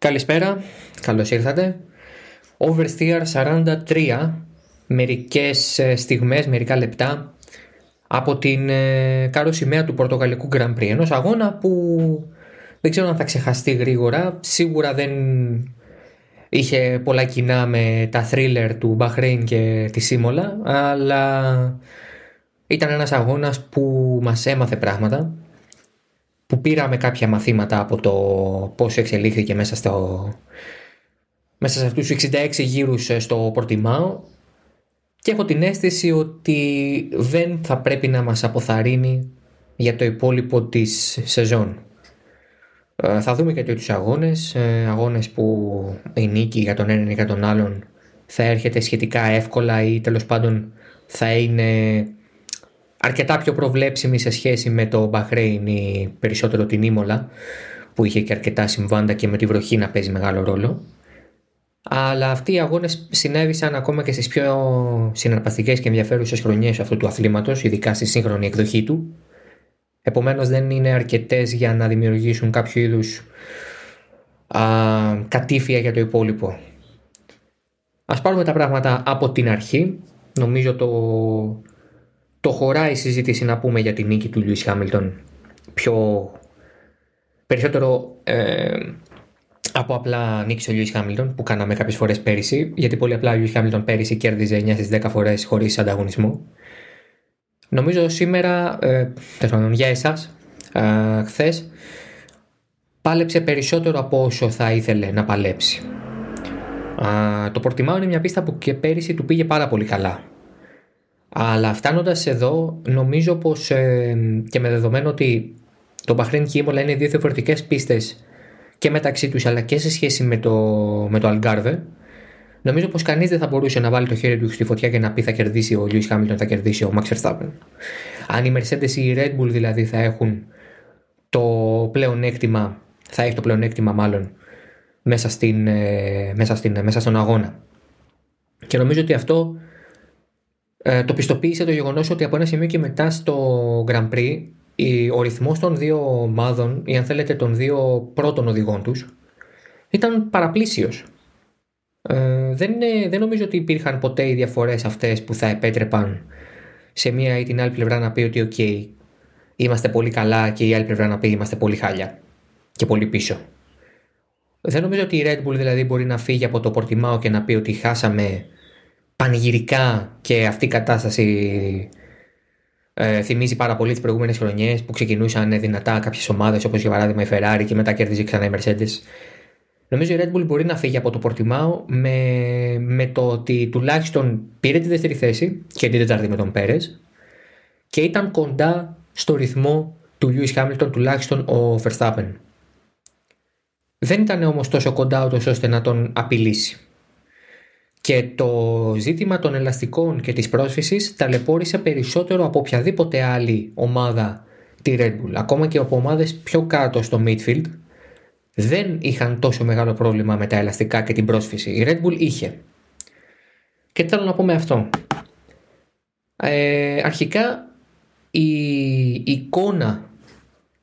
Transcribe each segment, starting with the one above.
Καλησπέρα, καλώς ήρθατε. Oversteer 43, μερικές ε, στιγμές, μερικά λεπτά από την ε, κάρο σημαία του Πορτογαλικού Grand Prix. Ενός αγώνα που δεν ξέρω αν θα ξεχαστεί γρήγορα. Σίγουρα δεν είχε πολλά κοινά με τα thriller του Bahrain και τη Σίμολα, αλλά ήταν ένας αγώνας που μας έμαθε πράγματα που πήραμε κάποια μαθήματα από το πώς εξελίχθηκε μέσα, στο, μέσα σε αυτούς τους 66 γύρους στο Πορτιμάο και έχω την αίσθηση ότι δεν θα πρέπει να μας αποθαρρύνει για το υπόλοιπο της σεζόν. Ε, θα δούμε και τους αγώνες, ε, αγώνες που η νίκη για τον έναν ή για τον άλλον θα έρχεται σχετικά εύκολα ή τέλος πάντων θα είναι αρκετά πιο προβλέψιμη σε σχέση με το Μπαχρέιν ή περισσότερο την Ήμολα που είχε και αρκετά συμβάντα και με τη βροχή να παίζει μεγάλο ρόλο. Αλλά αυτοί οι αγώνες συνέβησαν ακόμα και στις πιο συναρπαστικές και ενδιαφέρουσες χρονιές αυτού του αθλήματος, ειδικά στη σύγχρονη εκδοχή του. Επομένως δεν είναι αρκετές για να δημιουργήσουν κάποιο είδους α, κατήφια για το υπόλοιπο. Ας πάρουμε τα πράγματα από την αρχή. Νομίζω το το χωράει η συζήτηση να πούμε για τη νίκη του Λιούις Χάμιλτον πιο περισσότερο ε, από απλά νίκη ο Λιούις Χάμιλτον που κάναμε κάποιες φορές πέρυσι γιατί πολύ απλά ο Λιούις Χάμιλτον πέρυσι κέρδιζε 9 στις 10 φορές χωρίς ανταγωνισμό. Νομίζω σήμερα ε, για εσάς ε, χθες πάλεψε περισσότερο από όσο θα ήθελε να παλέψει. Ε, το Πορτιμάο είναι μια πίστα που και πέρυσι του πήγε πάρα πολύ καλά αλλά φτάνοντας εδώ, νομίζω πως ε, και με δεδομένο ότι το Μπαχρέν και η Ήμολα είναι δύο διαφορετικές πίστες και μεταξύ τους αλλά και σε σχέση με το, με το Αλγκάρβε, νομίζω πως κανείς δεν θα μπορούσε να βάλει το χέρι του στη φωτιά και να πει θα κερδίσει ο Λιούι Χάμιλτον, θα κερδίσει ο Max Verstappen. Αν οι Mercedes ή η Red Bull δηλαδή θα έχουν το πλεονέκτημα, θα έχει το πλεονέκτημα μάλλον μέσα, στην, ε, μέσα, στην, μέσα στον αγώνα. Και νομίζω ότι αυτό ε, το πιστοποίησε το γεγονός ότι από ένα σημείο και μετά στο Grand Prix ο ρυθμός των δύο ομάδων ή αν θέλετε των δύο πρώτων οδηγών τους ήταν παραπλήσιος. Ε, δεν, δεν νομίζω ότι υπήρχαν ποτέ οι διαφορές αυτές που θα επέτρεπαν σε μία ή την άλλη πλευρά να πει ότι ok είμαστε πολύ καλά και η άλλη πλευρά να πει είμαστε πολύ χάλια και πολύ πίσω. Δεν νομίζω ότι η Red Bull δηλαδή μπορεί να φύγει από το Πορτιμάο και να πει ότι χάσαμε πανηγυρικά και αυτή η κατάσταση ε, θυμίζει πάρα πολύ τις προηγούμενες χρονιές που ξεκινούσαν δυνατά κάποιες ομάδες όπως για παράδειγμα η Ferrari και μετά κέρδιζε ξανά η Mercedes. Νομίζω η Red Bull μπορεί να φύγει από το Πορτιμάο με, με το ότι τουλάχιστον πήρε τη δεύτερη θέση και την τετάρτη με τον Πέρες και ήταν κοντά στο ρυθμό του Lewis Hamilton τουλάχιστον ο Verstappen. Δεν ήταν όμως τόσο κοντά ώστε να τον απειλήσει. Και το ζήτημα των ελαστικών και της πρόσφυσης ταλαιπώρησε περισσότερο από οποιαδήποτε άλλη ομάδα τη Red Bull. Ακόμα και από ομάδες πιο κάτω στο midfield δεν είχαν τόσο μεγάλο πρόβλημα με τα ελαστικά και την πρόσφυση. Η Red Bull είχε. Και θέλω να πω με αυτό. Ε, αρχικά η εικόνα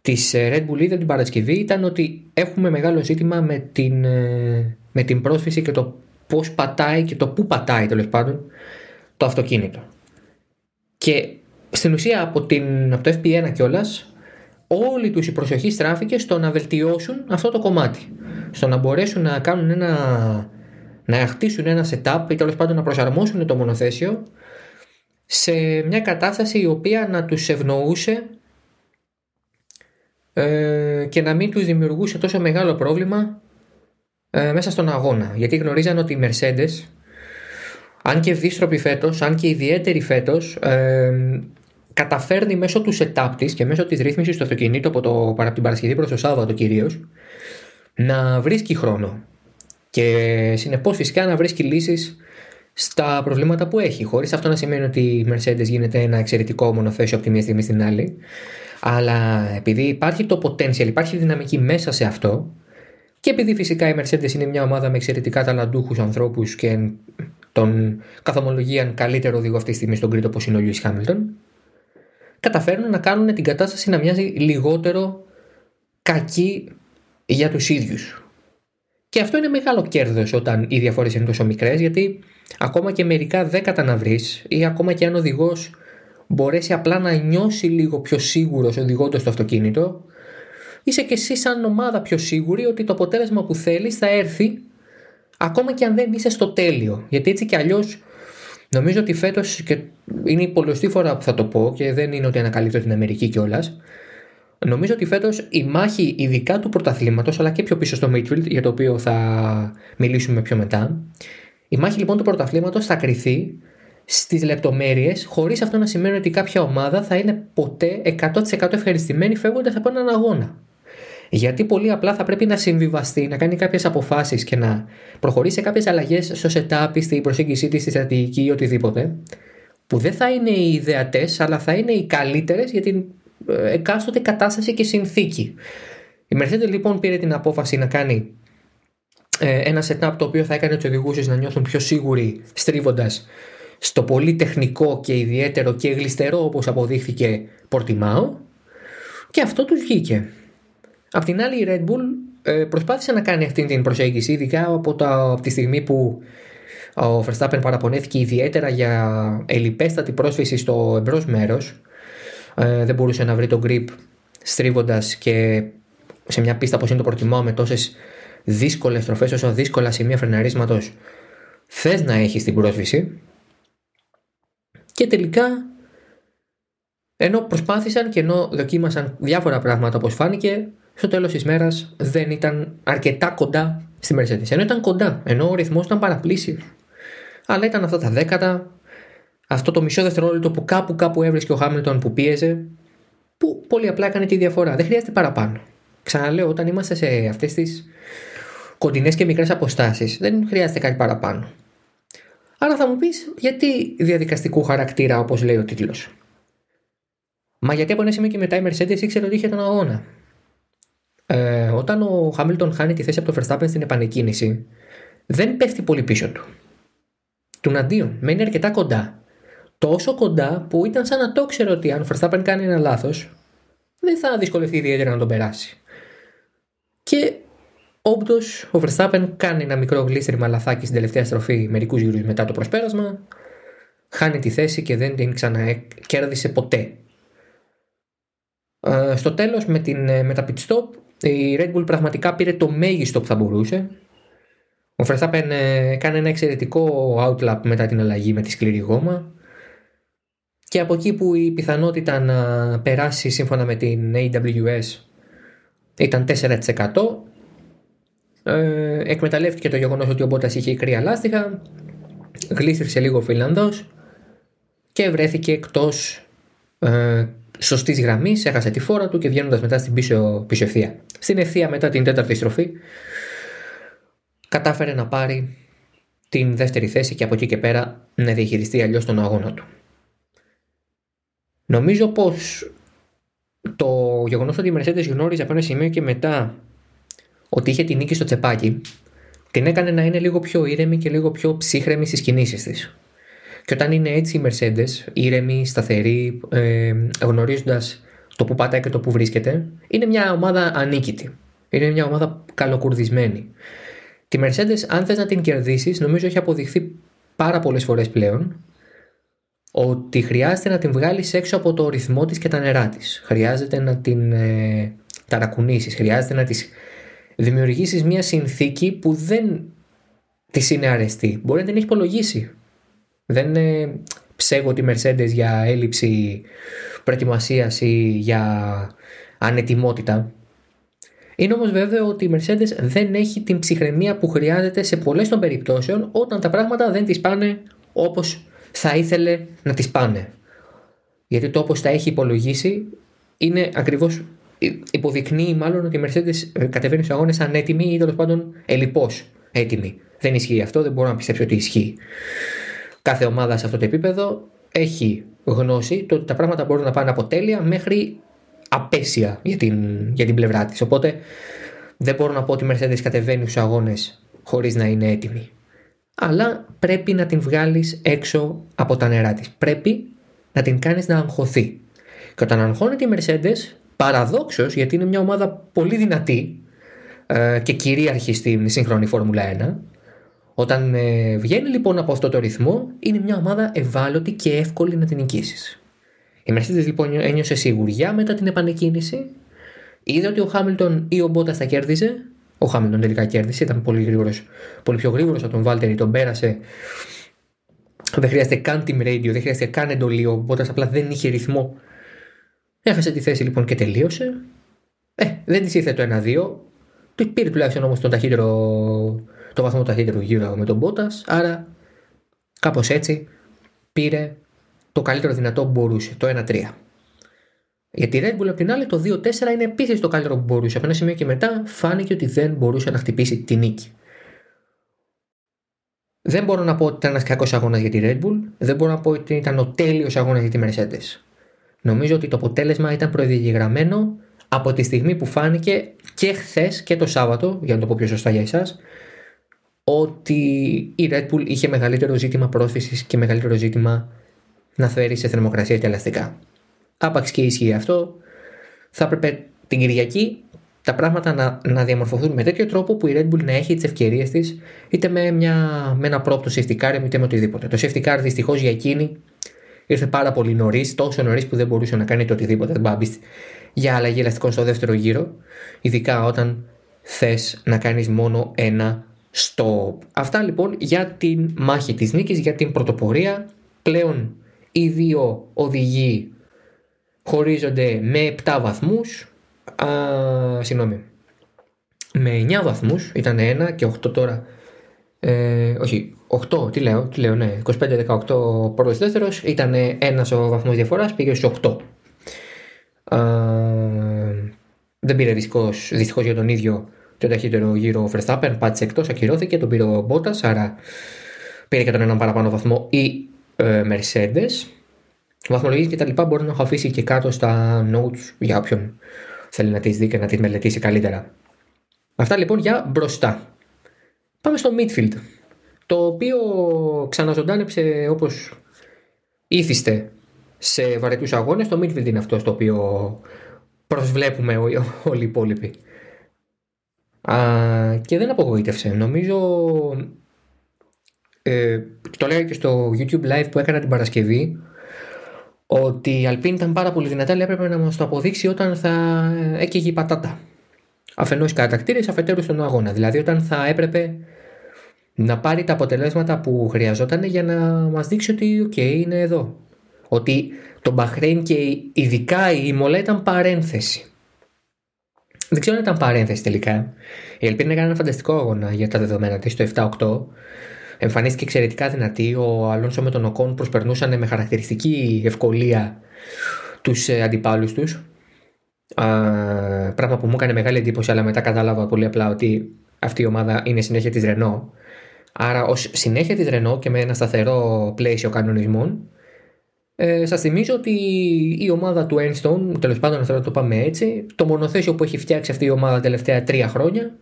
της Red Bull είδε την Παρασκευή ήταν ότι έχουμε μεγάλο ζήτημα με την, ε, με την πρόσφυση και το Πώς πατάει και το πού πατάει τέλος πάντων το αυτοκίνητο. Και στην ουσία από, την, από το FP1 κιόλας, όλη τους η προσοχή στράφηκε στο να βελτιώσουν αυτό το κομμάτι. Στο να μπορέσουν να κάνουν ένα. να χτίσουν ένα setup ή τέλος πάντων να προσαρμόσουν το μονοθέσιο σε μια κατάσταση η οποία να τους ευνοούσε ε, και να μην τους δημιουργούσε τόσο μεγάλο πρόβλημα ε, μέσα στον αγώνα. Γιατί γνωρίζαν ότι η Mercedes, αν και δύστροπη φέτος, αν και ιδιαίτερη φέτος, ε, καταφέρνει μέσω τους setup της και μέσω της ρύθμισης του αυτοκινήτου από, το, από την Παρασκευή προς το Σάββατο κυρίως, να βρίσκει χρόνο. Και συνεπώς φυσικά να βρίσκει λύσεις στα προβλήματα που έχει. Χωρίς αυτό να σημαίνει ότι η Mercedes γίνεται ένα εξαιρετικό μονοθέσιο από τη μία στιγμή στην άλλη. Αλλά επειδή υπάρχει το potential, υπάρχει δυναμική μέσα σε αυτό, και επειδή φυσικά η Mercedes είναι μια ομάδα με εξαιρετικά ταλαντούχους ανθρώπους και τον καθομολογίαν καλύτερο οδηγό αυτή τη στιγμή στον Κρήτο όπως είναι ο Λιούι Χάμιλτον, καταφέρνουν να κάνουν την κατάσταση να μοιάζει λιγότερο κακή για τους ίδιους. Και αυτό είναι μεγάλο κέρδος όταν οι διαφορές είναι τόσο μικρές, γιατί ακόμα και μερικά δέκατα να βρεις, ή ακόμα και αν ο οδηγός μπορέσει απλά να νιώσει λίγο πιο σίγουρος οδηγώντας το αυτοκίνητο, είσαι και εσύ σαν ομάδα πιο σίγουρη ότι το αποτέλεσμα που θέλεις θα έρθει ακόμα και αν δεν είσαι στο τέλειο. Γιατί έτσι κι αλλιώς νομίζω ότι φέτος, και είναι η πολλωστή φορά που θα το πω και δεν είναι ότι ανακαλύπτω την Αμερική κιόλας. Νομίζω ότι φέτος η μάχη, ειδικά του πρωταθλήματος, αλλά και πιο πίσω στο Midfield, για το οποίο θα μιλήσουμε πιο μετά, η μάχη λοιπόν του πρωταθλήματος θα κρυθεί στις λεπτομέρειες, χωρίς αυτό να σημαίνει ότι κάποια ομάδα θα είναι ποτέ 100% ευχαριστημένη φεύγοντας από έναν αγώνα. Γιατί πολύ απλά θα πρέπει να συμβιβαστεί, να κάνει κάποιες αποφάσεις και να προχωρήσει σε κάποιες αλλαγές στο setup, στην προσέγγιση της, στη στρατηγική ή οτιδήποτε, που δεν θα είναι οι ιδεατές, αλλά θα είναι οι καλύτερες για την ε, εκάστοτε κατάσταση και συνθήκη. Η Mercedes λοιπόν πήρε την απόφαση να κάνει ε, ένα setup το οποίο θα έκανε τους οδηγού να νιώθουν πιο σίγουροι στρίβοντας στο πολύ τεχνικό και ιδιαίτερο και γλιστερό όπως αποδείχθηκε Πορτιμάο και αυτό τους βγήκε. Απ' την άλλη η Red Bull ε, προσπάθησε να κάνει αυτή την προσέγγιση ειδικά από, τα, από τη στιγμή που ο Verstappen παραπονέθηκε ιδιαίτερα για ελιπέστατη πρόσφυση στο εμπρός μέρος. Ε, δεν μπορούσε να βρει τον grip στρίβοντας και σε μια πίστα όπως είναι το Πορτιμάο με τόσες δύσκολες τροφές όσο δύσκολα σημεία φρεναρίσματος θες να έχεις την πρόσφυση. Και τελικά, ενώ προσπάθησαν και ενώ δοκίμασαν διάφορα πράγματα όπως φάνηκε, στο τέλος της μέρας δεν ήταν αρκετά κοντά στη Mercedes. Ενώ ήταν κοντά, ενώ ο ρυθμός ήταν παραπλήσιος. Αλλά ήταν αυτά τα δέκατα, αυτό το μισό δευτερόλεπτο που κάπου κάπου έβρισκε ο Χάμιλτον που πίεζε, που πολύ απλά έκανε τη διαφορά. Δεν χρειάζεται παραπάνω. Ξαναλέω, όταν είμαστε σε αυτές τις κοντινές και μικρές αποστάσεις, δεν χρειάζεται κάτι παραπάνω. Άρα θα μου πεις γιατί διαδικαστικού χαρακτήρα, όπως λέει ο τίτλος; Μα γιατί από ένα σημείο και μετά η Mercedes ήξερε ότι είχε τον αγώνα. Ε, όταν ο Χάμιλτον χάνει τη θέση από το Verstappen στην επανεκκίνηση, δεν πέφτει πολύ πίσω του. Του αντίον, μένει αρκετά κοντά. Τόσο κοντά που ήταν σαν να το ξέρει ότι αν ο Verstappen κάνει ένα λάθος, δεν θα δυσκολευτεί ιδιαίτερα να τον περάσει. Και Όντως, ο Verstappen κάνει ένα μικρό γλίστριμα λαθάκι στην τελευταία στροφή μερικούς γύρους μετά το προσπέρασμα. Χάνει τη θέση και δεν την ξανακέρδισε ποτέ. Ε, στο τέλος με, την, ε, με τα pit stop η Red Bull πραγματικά πήρε το μέγιστο που θα μπορούσε. Ο Verstappen ε, κάνει ένα εξαιρετικό outlap μετά την αλλαγή με τη σκληρή γόμα και από εκεί που η πιθανότητα να περάσει σύμφωνα με την AWS ήταν 4% ε, εκμεταλλεύτηκε το γεγονός ότι ο Μπότας είχε κρύα λάστιχα, γλίστρισε λίγο ο Φιλανδός και βρέθηκε εκτός ε, σωστής γραμμής, έχασε τη φόρα του και βγαίνοντας μετά στην πίσω, πίσω ευθεία. Στην ευθεία μετά την τέταρτη στροφή, κατάφερε να πάρει την δεύτερη θέση και από εκεί και πέρα να διαχειριστεί αλλιώς τον αγώνα του. Νομίζω πως το γεγονός ότι η Mercedes γνώριζε από ένα σημείο και μετά ότι είχε την νίκη στο τσεπάκι, την έκανε να είναι λίγο πιο ήρεμη και λίγο πιο ψύχρεμη στις κινήσεις της. Και όταν είναι έτσι η Mercedes, ήρεμη, σταθερή, ε, γνωρίζοντας το που πατάει και το που βρίσκεται, είναι μια ομάδα ανίκητη. Είναι μια ομάδα καλοκουρδισμένη. Τη Mercedes, αν θες να την κερδίσεις, νομίζω έχει αποδειχθεί πάρα πολλές φορές πλέον ότι χρειάζεται να την βγάλεις έξω από το ρυθμό της και τα νερά της. Χρειάζεται να την ε, ταρακουνήσεις, χρειάζεται να της δημιουργήσεις μια συνθήκη που δεν της είναι αρεστή. Μπορεί να την έχει υπολογίσει. Δεν είναι ψέγω τη Mercedes για έλλειψη προετοιμασίας ή για ανετοιμότητα. Είναι όμως βέβαιο ότι η Mercedes δεν έχει την ψυχραιμία που χρειάζεται σε πολλές των περιπτώσεων όταν τα πράγματα δεν τις πάνε όπως θα ήθελε να τις πάνε. Γιατί το όπως τα έχει υπολογίσει είναι ακριβώς υποδεικνύει μάλλον ότι η Mercedes ε, κατεβαίνει στους αγώνες ανέτοιμη ή τέλος πάντων ελλειπώ έτοιμη. Δεν ισχύει αυτό, δεν μπορώ να πιστέψω ότι ισχύει. Κάθε ομάδα σε αυτό το επίπεδο έχει γνώση το ότι τα πράγματα μπορούν να πάνε από τέλεια μέχρι απέσια για την, για την πλευρά της. Οπότε δεν μπορώ να πω ότι η Mercedes κατεβαίνει στους αγώνες χωρίς να είναι έτοιμη. Αλλά πρέπει να την βγάλεις έξω από τα νερά της. Πρέπει να την κάνεις να αγχωθεί. Και όταν αγχώνεται η Mercedes, παραδόξως γιατί είναι μια ομάδα πολύ δυνατή ε, και κυρίαρχη στην σύγχρονη Φόρμουλα 1. Όταν ε, βγαίνει λοιπόν από αυτό το ρυθμό, είναι μια ομάδα ευάλωτη και εύκολη να την νικήσεις. Η Mercedes λοιπόν ένιωσε σιγουριά μετά την επανεκκίνηση. Είδε ότι ο Χάμιλτον ή ο Μπότας θα κέρδιζε. Ο Χάμιλτον τελικά κέρδισε, ήταν πολύ, γρήγορος, πολύ πιο γρήγορος από τον Βάλτερη, τον πέρασε. Δεν χρειάζεται καν team radio, δεν χρειάζεται καν εντολή. Ο Μπότας απλά δεν είχε ρυθμό. Έχασε τη θέση λοιπόν και τελείωσε. Ε, δεν της ήρθε το 1-2. Του πήρε τουλάχιστον όμως τον ταχύτερο, το βαθμό ταχύτερου γύρω με τον Μπότας. Άρα κάπως έτσι πήρε το καλύτερο δυνατό που μπορούσε, το 1-3. Για τη Red Bull απ' την άλλη το 2-4 είναι επίσης το καλύτερο που μπορούσε. Από ένα σημείο και μετά φάνηκε ότι δεν μπορούσε να χτυπήσει τη νίκη. Δεν μπορώ να πω ότι ήταν ένας κακός αγώνας για τη Red Bull. Δεν μπορώ να πω ότι ήταν ο τέλειος αγώνας για τη Mercedes. Νομίζω ότι το αποτέλεσμα ήταν προειδηγραμμένο από τη στιγμή που φάνηκε και χθες και το Σάββατο, για να το πω πιο σωστά για εσάς, ότι η Red Bull είχε μεγαλύτερο ζήτημα πρόσφυση και μεγαλύτερο ζήτημα να φέρει σε θερμοκρασία και ελαστικά. Άπαξ και ισχύει αυτό, θα έπρεπε την Κυριακή τα πράγματα να, να διαμορφωθούν με τέτοιο τρόπο που η Red Bull να έχει τις ευκαιρίες της, είτε με, μια, με ένα πρώτο safety car, είτε με οτιδήποτε. Το safety car δυστυχώς για εκείνη ήρθε πάρα πολύ νωρίς, τόσο νωρίς που δεν μπορούσε να κάνει το οτιδήποτε. Δεν μπάμπη για αλλαγή ελαστικών στο δεύτερο γύρο, ειδικά όταν θες να κάνεις μόνο ένα stop. Αυτά λοιπόν για την μάχη της νίκης, για την πρωτοπορία. Πλέον οι δύο οδηγοί χωρίζονται με 7 βαθμούς. Α, συγγνώμη. Με 9 βαθμούς ήταν 1 και 8 τώρα. Ε, όχι 8 τι λέω, τι λέω ναι 25-18 πρώτος δεύτερος. Ήταν ένας ο βαθμός διαφοράς πήγε στους 8 α, δεν πήρε δυστυχώς, δυστυχώς για τον ίδιο το ταχύτερο γύρο ο Verstappen πάτησε εκτός ακυρώθηκε τον πήρε ο Bottas άρα πήρε και τον έναν παραπάνω βαθμό η ε, Mercedes βαθμολογίε και τα λοιπά μπορεί να έχω αφήσει και κάτω στα notes για όποιον θέλει να τις δει και να τις μελετήσει καλύτερα. Αυτά λοιπόν για μπροστά. Πάμε στο midfield, το οποίο ξαναζωντάνεψε όπως ήθιστε σε βαρετούς αγώνες. Το midfield είναι αυτό στο οποίο προσβλέπουμε όλοι οι υπόλοιποι. Α, και δεν απογοήτευσε. Νομίζω ε, το λέγα και στο YouTube live που έκανα την Παρασκευή ότι η Αλπίν ήταν πάρα πολύ δυνατά, αλλά έπρεπε να μας το αποδείξει όταν θα έκαιγε η πατάτα. Αφενός οι κατακτήρες, αφετέρου στον αγώνα. Δηλαδή, όταν θα έπρεπε να πάρει τα αποτελέσματα που χρειαζόταν για να μας δείξει ότι, OK, είναι εδώ. Ότι το Μπαχρέιν και ειδικά η Μολέ ήταν παρένθεση. Δεν ξέρω αν ήταν παρένθεση τελικά. Η Αλπίν έκανε ένα φανταστικό αγώνα για τα δεδομένα της, το 7-8 εμφανίστηκε εξαιρετικά δυνατή. Ο Αλόνσο με τον Οκόν προσπερνούσαν με χαρακτηριστική ευκολία τους ε, αντιπάλους τους. Πράγμα που μου έκανε μεγάλη εντύπωση, αλλά μετά κατάλαβα πολύ απλά ότι αυτή η ομάδα είναι συνέχεια της Ρενό. Άρα, ως συνέχεια της Ρενό και με ένα σταθερό πλαίσιο κανονισμών, ε, Σας θυμίζω ότι η ομάδα του Enstone, τέλος πάντων θέλω να το πάμε έτσι, το μονοθέσιο που έχει φτιάξει αυτή η ομάδα τα τελευταία τρία χρόνια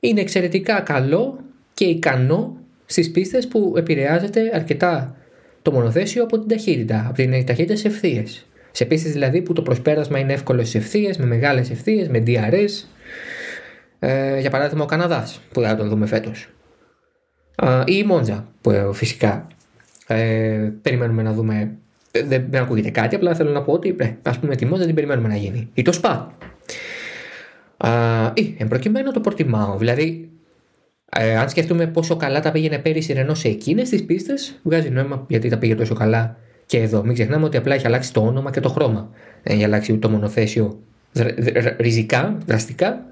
είναι εξαιρετικά καλό και ικανό στις πίστες που επηρεάζεται αρκετά το μονοθέσιο από την ταχύτητα, από την ταχύτητα σε ευθείες. Σε πίστες δηλαδή που το προσπέρασμα είναι εύκολο σε ευθείες, με μεγάλες ευθείες, με DRS. Ε, για παράδειγμα ο Καναδάς που θα τον δούμε φέτος. Ή η Μόντζα που ε, φυσικά ε, περιμένουμε να δούμε. Ε, δεν, δεν ακούγεται κάτι, απλά θέλω να πω ότι ε, ας πούμε τη Μόντζα την περιμένουμε να γίνει. Ή το ΣΠΑ. Ή εν προκειμένου το Πορτιμάο. Δηλαδή ε, αν σκεφτούμε πόσο καλά τα πήγαινε πέρυσι Ρενό σε εκείνες τις πίστες, βγάζει νόημα γιατί τα πήγε τόσο καλά και εδώ. Μην ξεχνάμε ότι απλά έχει αλλάξει το όνομα και το χρώμα. Δεν έχει αλλάξει ούτε το μονοθέσιο ριζικά, δραστικά,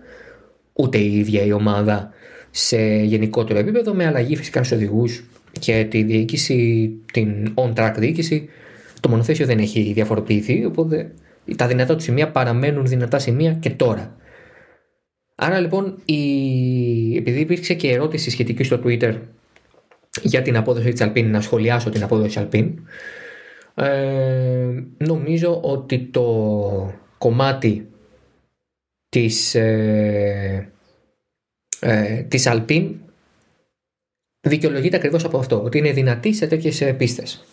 ούτε η ίδια η ομάδα σε γενικότερο επίπεδο, με αλλαγή φυσικά στους οδηγούς και τη διοίκηση, την on-track διοίκηση. Το μονοθέσιο δεν έχει διαφοροποιηθεί, οπότε τα δυνατά του σημεία παραμένουν δυνατά σημεία και τώρα. Άρα λοιπόν, η... επειδή υπήρξε και ερώτηση σχετική στο Twitter για την απόδοση της Alpine, να σχολιάσω την απόδοση της Alpine, ε, νομίζω ότι το κομμάτι της, ε, ε, της Alpine δικαιολογείται ακριβώς από αυτό, ότι είναι δυνατή σε τέτοιες πίστες.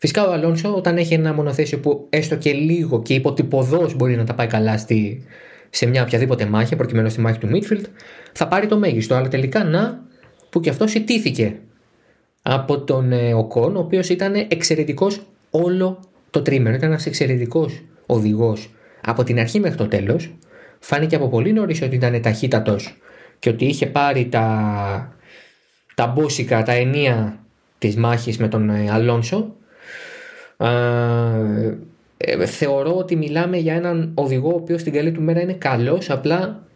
Φυσικά ο Αλόνσο όταν έχει ένα μονοθέσιο που έστω και λίγο και υποτυπωδώς μπορεί να τα πάει καλά στη, σε μια οποιαδήποτε μάχη, προκειμένου στη μάχη του Midfield, θα πάρει το μέγιστο. Αλλά τελικά να που και αυτό ιτήθηκε από τον ε, Οκόν, ο οποίος ήταν εξαιρετικός όλο το τρίμερο. Ήταν ένας εξαιρετικός οδηγός από την αρχή μέχρι το τέλος. Φάνηκε από πολύ νωρίς ότι ήταν ταχύτατος και ότι είχε πάρει τα, τα μπόσικα, τα ενία της μάχης με τον ε, Αλόνσο. Ε, θεωρώ ότι μιλάμε για έναν οδηγό ο οποίος στην καλή του μέρα είναι καλός, απλά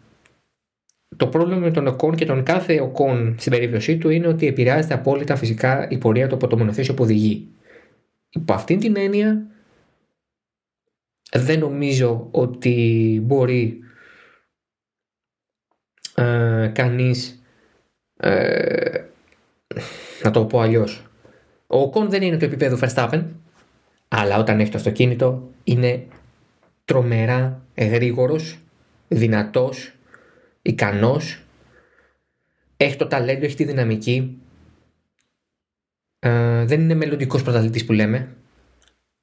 το πρόβλημα με τον Οκόν και τον κάθε Οκόν στην περίπτωσή του είναι ότι επηρεάζεται απόλυτα φυσικά η πορεία του από το μονοθέσιο που οδηγεί. Υπό αυτήν την έννοια δεν νομίζω ότι μπορεί ε, κανείς ε, να το πω αλλιώς. Ο Οκόν δεν είναι του επίπεδου Verstappen αλλά όταν έχει το αυτοκίνητο είναι τρομερά γρήγορος, δυνατός, ικανός, έχει το ταλέντο, έχει τη δυναμική. Ε, δεν είναι μελλοντικός πρωταθλητής που λέμε,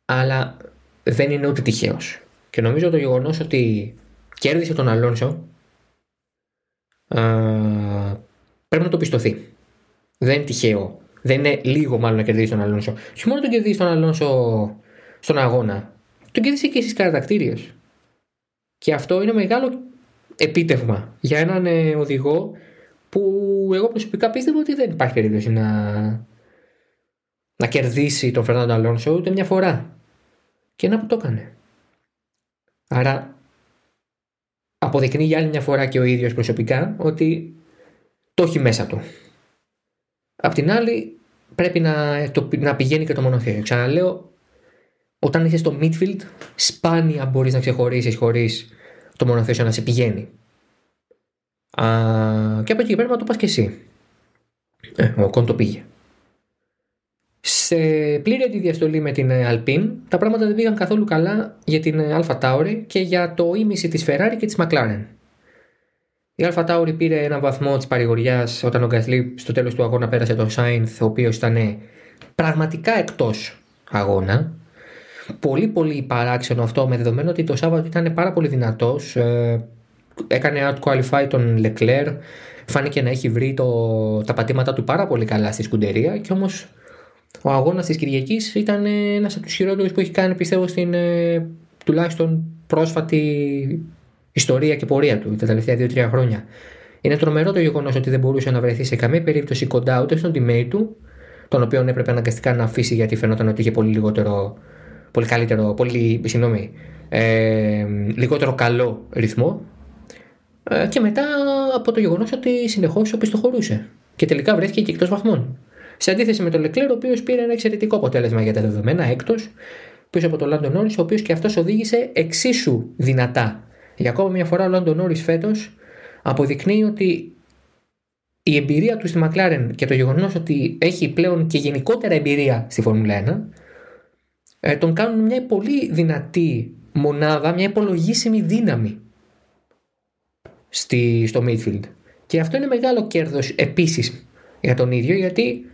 αλλά δεν είναι ούτε τυχαίος. Και νομίζω το γεγονός ότι κέρδισε τον Αλόνσο ε, πρέπει να το πιστωθεί. Δεν είναι τυχαίο. Δεν είναι λίγο μάλλον να κερδίσει τον Αλόνσο. Και μόνο τον κερδίσει τον Αλόνσο στον αγώνα. Τον κέρδισε και στις κατακτήριε. Και αυτό είναι μεγάλο επίτευγμα για έναν ε, οδηγό που εγώ προσωπικά πίστευα ότι δεν υπάρχει περίπτωση να, να κερδίσει τον Φερνάντο Αλόνσο ούτε μια φορά. Και να που το έκανε. Άρα αποδεικνύει για άλλη μια φορά και ο ίδιος προσωπικά ότι το έχει μέσα του. Απ' την άλλη πρέπει να, το, να πηγαίνει και το μονοθέσιο. Ξαναλέω, όταν είσαι στο midfield, σπάνια μπορείς να ξεχωρίσεις χωρίς το μονοθέσιο να σε πηγαίνει. Α, και από εκεί πρέπει να το πας και εσύ. Ε, ο Κον το πήγε. Σε πλήρη αντιδιαστολή με την Alpine, τα πράγματα δεν πήγαν καθόλου καλά για την Alpha Tauri και για το ίμιση της Ferrari και της McLaren. Η Αλφα Τάουρι πήρε ένα βαθμό της παρηγοριάς όταν ο Γκαθλί στο τέλος του αγώνα πέρασε τον Σάινθ, ο οποίος ήταν πραγματικά εκτός αγώνα. Πολύ πολύ παράξενο αυτό με δεδομένο ότι το Σάββατο ήταν πάρα πολύ δυνατός. Ε, έκανε out-qualify τον Leclerc. Φάνηκε να έχει βρει το, τα πατήματα του πάρα πολύ καλά στη σκουντερία και όμως ο αγώνας της Κυριακής ήταν ένας από τους χειρότερους που έχει κάνει πιστεύω στην ε, τουλάχιστον πρόσφατη ιστορία και πορεία του τα τελευταία 2-3 χρόνια. Είναι τρομερό το γεγονός ότι δεν μπορούσε να βρεθεί σε καμία περίπτωση κοντά ούτε στον teammate του, τον οποίο έπρεπε αναγκαστικά να αφήσει γιατί φαινόταν ότι είχε πολύ λιγότερο, πολύ καλύτερο, πολύ, συγγνώμη, ε, λιγότερο καλό ρυθμό. Ε, και μετά από το γεγονός ότι συνεχώς οπισθοχωρούσε. Και τελικά βρέθηκε και εκτός βαθμών. Σε αντίθεση με τον Λεκλέρ, ο οποίος πήρε ένα εξαιρετικό αποτέλεσμα για τα δεδομένα, έκτος, πίσω από τον Λάντον Νόρι, ο οποίος και αυτός οδήγησε εξίσου δυνατά για ακόμα μια φορά ο Λάντο Νόρι φέτος αποδεικνύει ότι η εμπειρία του στη McLaren και το γεγονός ότι έχει πλέον και γενικότερα εμπειρία στη Φόρμουλα 1 ε, τον κάνουν μια πολύ δυνατή μονάδα, μια υπολογίσιμη δύναμη στη, στο midfield. Και αυτό είναι μεγάλο κέρδος επίσης για τον ίδιο γιατί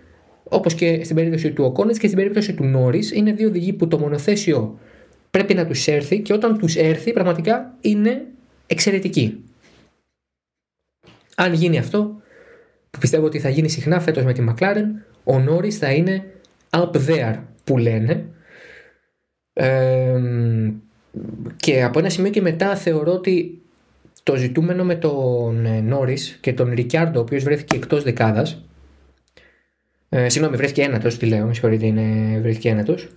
όπως και στην περίπτωση του Οκόνετς και στην περίπτωση του Νόρις είναι δύο οδηγοί που το μονοθέσιο πρέπει να τους έρθει και όταν τους έρθει πραγματικά είναι εξαιρετικοί. Αν γίνει αυτό, που πιστεύω ότι θα γίνει συχνά φέτος με τη McLaren, ο Νόρις θα είναι up there που λένε και από ένα σημείο και μετά θεωρώ ότι το ζητούμενο με τον Νόρις και τον Ρικιάρντο ο οποίος βρέθηκε εκτός δεκάδας ε, συγγνώμη βρέθηκε ένατος τι λέω, με συγχωρείτε είναι βρέθηκε ένατος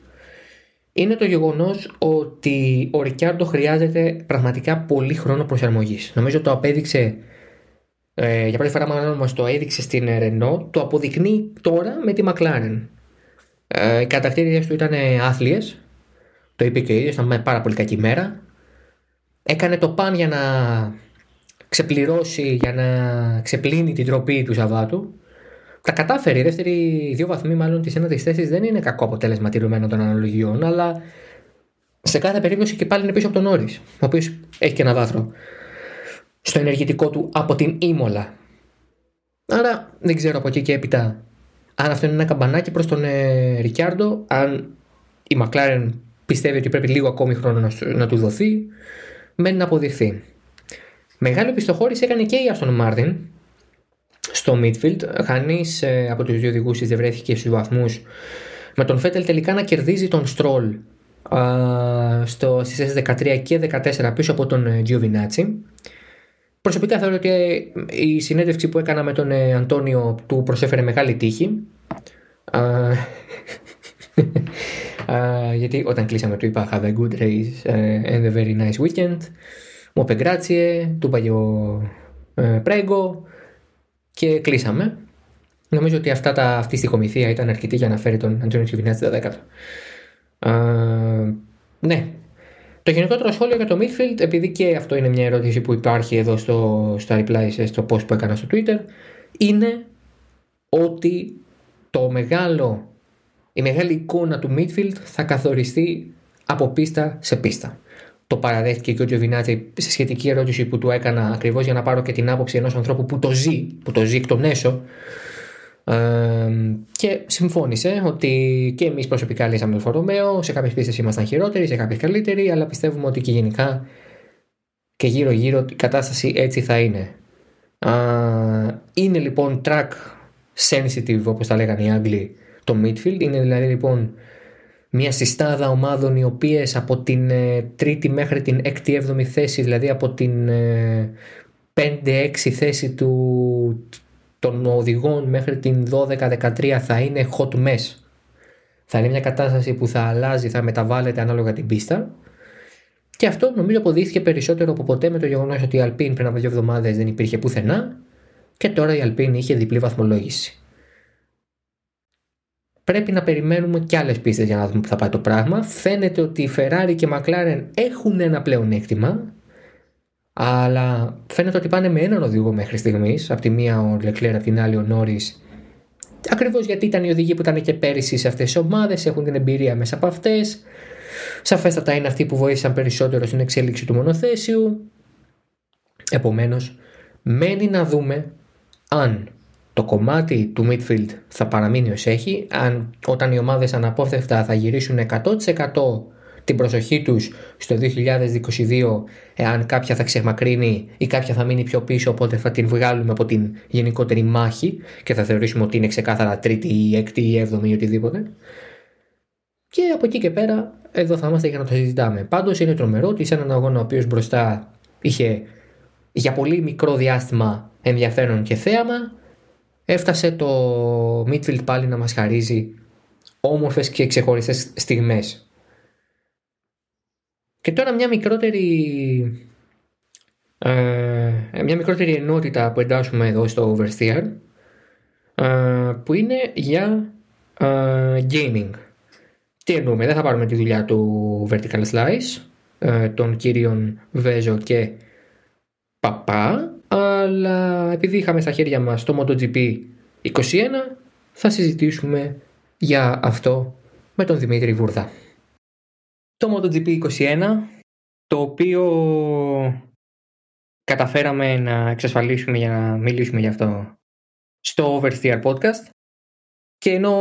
είναι το γεγονός ότι ο Ρικιάρντο χρειάζεται πραγματικά πολύ χρόνο προσαρμογής. Νομίζω το απέδειξε. Ε, για πρώτη φορά, μάλλον μας το έδειξε στην Ρενό, το αποδεικνύει τώρα με τη McLaren. Ε, οι κατακτήριε του ήταν άθλιες. Το είπε και ο ίδιος, ήταν πάρα πολύ κακή μέρα. Έκανε το παν για να ξεπληρώσει, για να ξεπλύνει την τροπή του Σαββάτου. Τα κατάφερε. Οι δεύτεροι δύο βαθμοί, μάλλον της ένατης θέσης, δεν είναι κακό αποτέλεσμα τηρουμένο των αναλογιών, αλλά σε κάθε περίπτωση και πάλι είναι πίσω από τον Όρης, ο οποίος έχει και ένα βάθρο στο ενεργητικό του από την Ήμολα. Άρα δεν ξέρω από εκεί και έπειτα αν αυτό είναι ένα καμπανάκι προς τον ε, Ρικιάρντο, αν η Μακλάρεν πιστεύει ότι πρέπει λίγο ακόμη χρόνο να, να του δοθεί, μένει να αποδειχθεί. Μεγάλη πιστοχώρηση έκανε και η Aston Martin στο midfield. Κανεί ε, από τους δύο οδηγούς δεν βρέθηκε στους βαθμούς. Με τον Φέτελ τελικά να κερδίζει τον Στρόλ στο, στις 13 και 14 πίσω από τον Giovinazzi. Προσωπικά θεωρώ ότι η συνέντευξη που έκανα με τον Αντώνιο του προσέφερε μεγάλη τύχη. Γιατί όταν κλείσαμε του είπα Have a good race and a very nice weekend. Μου είπε grazie, του είπα ε, πρέγκο και κλείσαμε. Νομίζω ότι αυτά τα, αυτή η στοιχομηθεία ήταν αρκετή για να φέρει τον Αντώνιο Τσιβινάτση τα 10. ναι. Το γενικότερο σχόλιο για το midfield, επειδή και αυτό είναι μια ερώτηση που υπάρχει εδώ στο, στο reply στο post που έκανα στο Twitter, είναι ότι το μεγάλο, η μεγάλη εικόνα του midfield θα καθοριστεί από πίστα σε πίστα. Το παραδέχτηκε και ο Τζοβινάτζη σε σχετική ερώτηση που του έκανα ακριβώς για να πάρω και την άποψη ενός ανθρώπου που το ζει, που το ζει εκ των έσω. Ε, και συμφώνησε ότι και εμείς προσωπικά λύσαμε το Φορομαίο, σε κάποιες πίστες ήμασταν χειρότεροι, σε κάποιες καλύτεροι, αλλά πιστεύουμε ότι και γενικά και γύρω-γύρω η κατάσταση έτσι θα είναι. είναι λοιπόν track sensitive όπως τα λέγανε οι Άγγλοι το midfield. Είναι δηλαδή λοιπόν μια συστάδα ομάδων οι οποίες από την ε, τρίτη μέχρι την έκτη έβδομη θέση, δηλαδή από την ε, 5-6 θέση του, των οδηγών μέχρι την 12-13 θα είναι hot mess. Θα είναι μια κατάσταση που θα αλλάζει, θα μεταβάλλεται ανάλογα την πίστα. Και αυτό νομίζω αποδείχθηκε περισσότερο από ποτέ με το γεγονός ότι η Alpine πριν από δύο εβδομάδες δεν υπήρχε πουθενά και τώρα η Alpine είχε διπλή βαθμολόγηση πρέπει να περιμένουμε και άλλες πίστες για να δούμε που θα πάει το πράγμα. Φαίνεται ότι η Ferrari και η McLaren έχουν ένα πλεονέκτημα, αλλά φαίνεται ότι πάνε με έναν οδηγό μέχρι στιγμής. Από τη μία ο Leclerc, από την άλλη ο Νόρι. Ακριβώς γιατί ήταν οι οδηγοί που ήταν και πέρυσι σε αυτές τις ομάδες, έχουν την εμπειρία μέσα από αυτές. Σαφέστατα είναι αυτοί που βοήθησαν περισσότερο στην εξέλιξη του μονοθέσιου. Επομένως, μένει να δούμε αν το κομμάτι του midfield θα παραμείνει ως έχει. Αν, όταν οι ομάδες αναπόφευκτα θα γυρίσουν 100% την προσοχή τους στο 2022 εάν κάποια θα ξεμακρύνει ή κάποια θα μείνει πιο πίσω οπότε θα την βγάλουμε από την γενικότερη μάχη και θα θεωρήσουμε ότι είναι ξεκάθαρα τρίτη ή έκτη ή έβδομη ή οτιδήποτε και από εκεί και πέρα εδώ θα είμαστε για να το συζητάμε. Πάντως είναι τρομερό ότι σε έναν αγώνα ο οποίος μπροστά είχε για πολύ μικρό διάστημα ενδιαφέρον και θέαμα έφτασε το midfield πάλι να μας χαρίζει όμορφες και ξεχωριστές στιγμές. Και τώρα μια μικρότερη ε, μια μικρότερη ενότητα που εντάσσουμε εδώ στο Oversteer ε, που είναι για ε, gaming. Τι εννοούμε, δεν θα πάρουμε τη δουλειά του Vertical Slice των κύριων Βέζο και Παπά αλλά επειδή είχαμε στα χέρια μας το MotoGP 21 θα συζητήσουμε για αυτό με τον Δημήτρη Βούρδα. Το MotoGP 21 το οποίο καταφέραμε να εξασφαλίσουμε για να μιλήσουμε για αυτό στο Oversteer Podcast και ενώ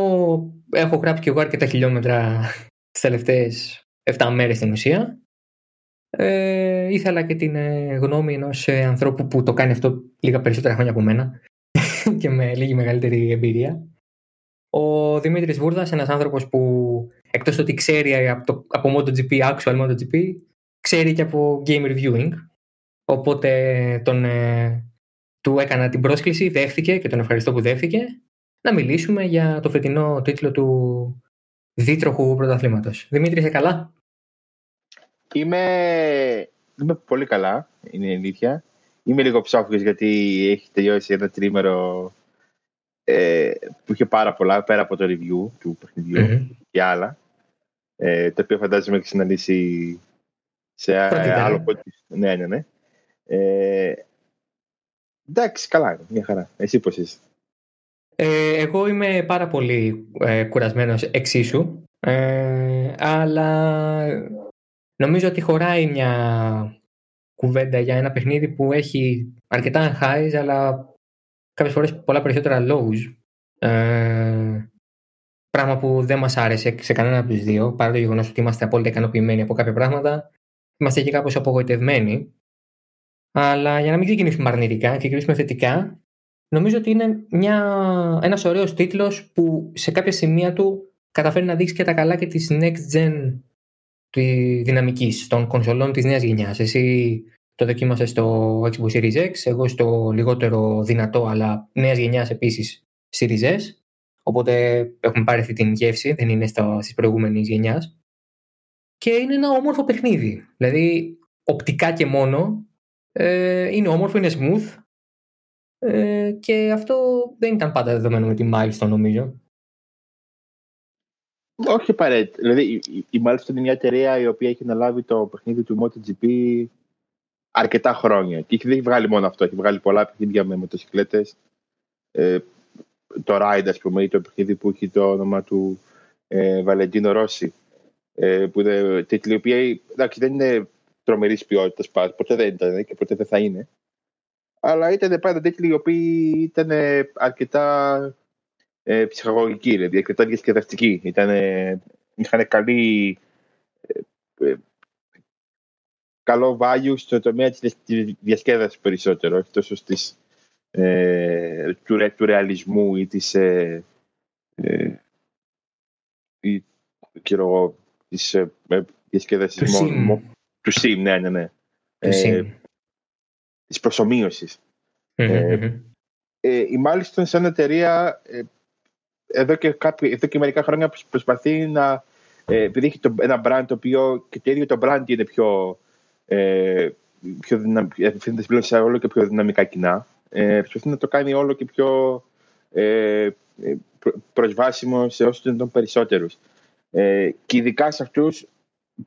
έχω γράψει και εγώ αρκετά χιλιόμετρα τις τελευταίες 7 μέρες στην ουσία ε, ήθελα και την ε, γνώμη ενός ε, ανθρώπου που το κάνει αυτό λίγα περισσότερα χρόνια από μένα και με λίγη μεγαλύτερη εμπειρία. Ο Δημήτρης Βούρδας, ένας άνθρωπος που εκτός ότι ξέρει από, το, από MotoGP, actual MotoGP, ξέρει και από game reviewing. Οπότε τον, ε, του έκανα την πρόσκληση, δέχτηκε και τον ευχαριστώ που δέχτηκε να μιλήσουμε για το φετινό τίτλο του δίτροχου πρωταθλήματος. Δημήτρη, είσαι καλά; Είμαι, είμαι πολύ καλά, είναι η αλήθεια. Είμαι λίγο ψόφιος γιατί έχει τελειώσει ένα τρίμερο ε, που είχε πάρα πολλά πέρα από το review του παιχνιδιού mm-hmm. και άλλα. Ε, το οποίο φαντάζομαι έχει συναντήσει σε άλλο podcast. Ναι, ναι, ναι. Ε, εντάξει, καλά, μια χαρά. Εσύ πώς είσαι; Ε, εγώ είμαι πάρα πολύ ε, κουρασμένος εξίσου, ε, αλλά Νομίζω ότι χωράει μια κουβέντα για ένα παιχνίδι που έχει αρκετά highs αλλά κάποιες φορές πολλά περισσότερα lows. Ε, πράγμα που δεν μας άρεσε σε κανένα από τους δύο παρά το γεγονός ότι είμαστε απόλυτα ικανοποιημένοι από κάποια πράγματα. Είμαστε και κάπως απογοητευμένοι. Αλλά για να μην ξεκινήσουμε αρνητικά και ξεκινήσουμε θετικά, νομίζω ότι είναι μια, ένας ωραίος τίτλος που σε κάποια σημεία του καταφέρει να δείξει και τα καλά και της next gen τη δυναμικής των κονσολών της νέας γενιάς. Εσύ το δοκίμασες στο Xbox Series X, εγώ στο λιγότερο δυνατό αλλά νέας γενιάς επίσης Series S. Οπότε έχουμε πάρει αυτή την γεύση, δεν είναι στις προηγούμενες γενιάς. Και είναι ένα όμορφο παιχνίδι. Δηλαδή, οπτικά και μόνο, ε, είναι όμορφο, είναι smooth. Ε, και αυτό δεν ήταν πάντα δεδομένο με τη Milestone, νομίζω. Όχι απαραίτητα. Δηλαδή, η, η Milestone είναι μια εταιρεία η οποία έχει αναλάβει το παιχνίδι του MotoGP αρκετά χρόνια. Και δεν έχει βγάλει μόνο αυτό. Έχει βγάλει πολλά παιχνίδια με μοτοσυκλέτες. Ε, το Ride, ας πούμε, ή το παιχνίδι που έχει το όνομα του ε, Βαλεντίνο Ρώση. Ε, που είναι τίτλοι, οι οποίοι εντάξει, δεν είναι τρομερής ποιότητας, ποτέ δεν ήταν και ποτέ δεν θα είναι. Αλλά ήταν πάντα τίτλοι οι οποίοι ήταν αρκετά ε, ψυχαγωγικοί, δηλαδή αρκετά διασκεδαστικοί. είχαν καλή, ε, ε, καλό value στο τομέα της διασκέδασης περισσότερο, όχι τόσο στις ε, του, του ρεαλισμού ή της ε, ε, ή, ξέρω, της ε, διασκέδασης του sim. του sim, ναι, ναι, ναι. Του ε, της προσωμείωσης. Ε, ε, η μάλιστα σαν εταιρεία ε, εδώ, και κάποιο, εδώ και μερικά χρόνια προσπαθεί να ε, επειδή έχει το, ένα brand το οποίο και το ίδιο το brand είναι πιο, ε, πιο δυναμικό, πλέον σε όλο και πιο δυναμικά κοινά ε, προσπαθεί να το κάνει όλο και πιο ε, προσβάσιμο σε όσους τον περισσότερους. Ε, και ειδικά σε αυτούς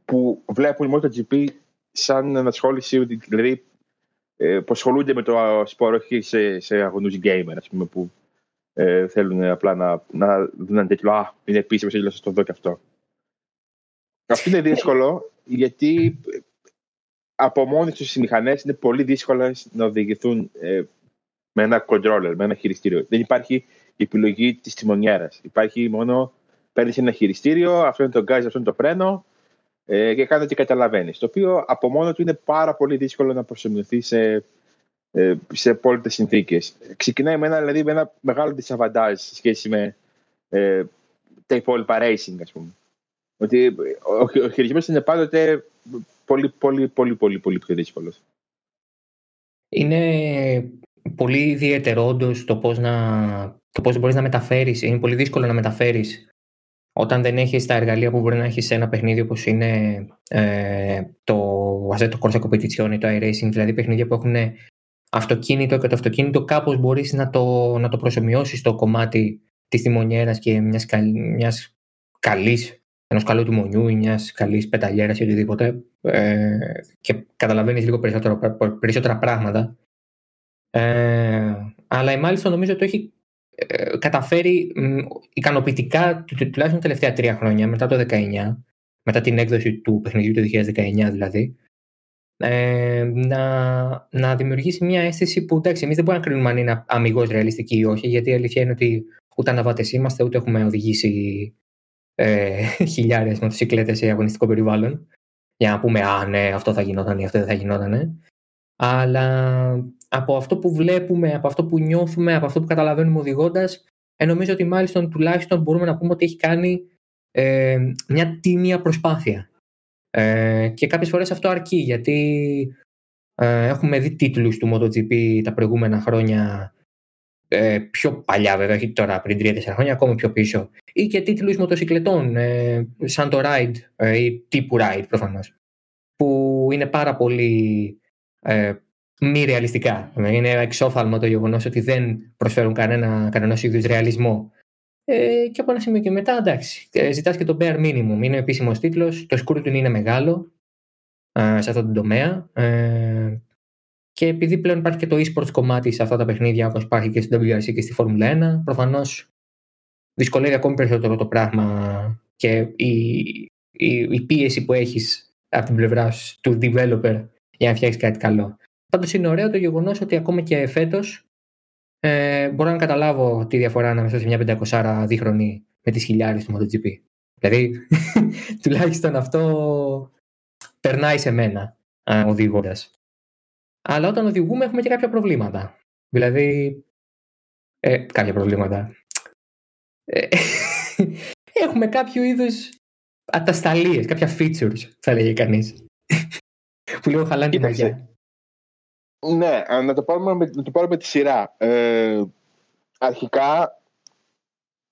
που βλέπουν μόνο το GP σαν ανασχόληση, δηλαδή ε, που ασχολούνται με το σπόρο όχι σε, σε αγωνούς gamer, ας πούμε, που ε, θέλουν απλά να, να δουν ένα τέτοιο «Α, είναι επίσημος, έτσι να το δω και αυτό». Αυτό είναι δύσκολο, γιατί από μόνοι τους οι μηχανές είναι πολύ δύσκολες να οδηγηθούν ε, με ένα controller, με ένα χειριστήριο. Δεν υπάρχει η επιλογή της τιμονιέρας. Υπάρχει μόνο παίρνεις ένα χειριστήριο, αυτό είναι το γκάζ, αυτό είναι το φρένο ε, και κάνει ό,τι καταλαβαίνεις. Το οποίο από μόνο του είναι πάρα πολύ δύσκολο να προσωμιωθεί σε, ε, σε απόλυτες συνθήκες. Ξεκινάει με ένα, δηλαδή, με ένα μεγάλο disadvantage σε σχέση με ε, τα υπόλοιπα racing, ας πούμε. Ότι ο, ο χειρισμό είναι πάντοτε πολύ, πολύ, πολύ, πολύ, πολύ πιο δύσκολος. Είναι πολύ ιδιαίτερο όντως το πώς να, το πώς μπορείς να μεταφέρεις. Είναι πολύ δύσκολο να μεταφέρεις όταν δεν έχεις τα εργαλεία που μπορεί να έχεις σε ένα παιχνίδι όπως είναι ε, το Assetto Corsa Competition ή το iRacing, δηλαδή παιχνίδια που έχουν αυτοκίνητο και το αυτοκίνητο κάπως μπορείς να το, να το προσωμιώσεις στο κομμάτι της τιμονιέρας και μιας, μιας καλής ενός καλού τιμονιού ή μιας καλής πεταλιέρας ή οτιδήποτε. Ε, και καταλαβαίνεις λίγο περισσότερα πράγματα ε, αλλά η μάλιστα νομίζω το έχει ε, καταφέρει ικανοποιητικά τουλάχιστον τα τελευταία τρία χρόνια, μετά το 19, μετά την έκδοση του παιχνιδιού του 2019 δηλαδή, ε, να, να δημιουργήσει μια αίσθηση που εντάξει, εμείς δεν μπορούμε να κρίνουμε αν είναι αμυγός ρεαλιστική ή όχι, γιατί η αλήθεια είναι ότι ούτε αναβάτες είμαστε, ούτε έχουμε οδηγήσει ε, χιλιάδε μοτοσυκλέτες σε αγωνιστικό περιβάλλον. Για να πούμε, Α, ναι, αυτό θα γινόταν ή αυτό δεν θα γινόταν. Αλλά από αυτό που βλέπουμε, από αυτό που νιώθουμε, από αυτό που καταλαβαίνουμε οδηγώντας, ε, νομίζω ότι μάλιστα τουλάχιστον μπορούμε να πούμε ότι έχει κάνει ε, μια τίμια προσπάθεια. Ε, και κάποιες φορές αυτό αρκεί γιατί ε, έχουμε δει τίτλους του MotoGP τα προηγούμενα χρόνια ε, πιο παλιά βέβαια, όχι τώρα πριν 3-4 χρόνια, ακόμα πιο πίσω ή και τίτλους μοτοσυκλετών ε, σαν το Ride ε, ή τύπου Ride προφανώς που είναι πάρα πολύ ε, μη ρεαλιστικά. Είναι εξόφθαλμο το γεγονός ότι δεν προσφέρουν κανένα, κανένας είδους ρεαλισμό. Ε, και από ένα σημείο και μετά, εντάξει, ε, ζητάς και το bare minimum. Είναι ο επίσημος τίτλος. Το scrutiny είναι μεγάλο ε, σε αυτό το τομέα. Ε, και επειδή πλέον υπάρχει και το e-sports κομμάτι σε αυτά τα παιχνίδια, όπως υπάρχει και στην WRC και στη Formula 1, προφανώς δυσκολεύει ακόμη περισσότερο το πράγμα και η, η, η πίεση που έχεις από την πλευρά του developer για να φτιάξεις κάτι καλό. Πάντως είναι ωραίο το γεγονός ότι ακόμα και φέτος ε, μπορώ να καταλάβω τη διαφορά ανάμεσα σε μια 500 δίχρονη με τις χιλιάδε του MotoGP. Δηλαδή, τουλάχιστον αυτό περνάει σε μένα οδηγώντας. αλλά όταν οδηγούμε έχουμε και κάποια προβλήματα. Δηλαδή, ε, κάποια προβλήματα. Ε, έχουμε κάποιο είδους ατασταλίες, κάποια features, θα έλεγε κανείς. που λίγο χαλάνε τη μαγιά. Ναι, να το πάρουμε με, να το πάρουμε τη σειρά. Ε, αρχικά,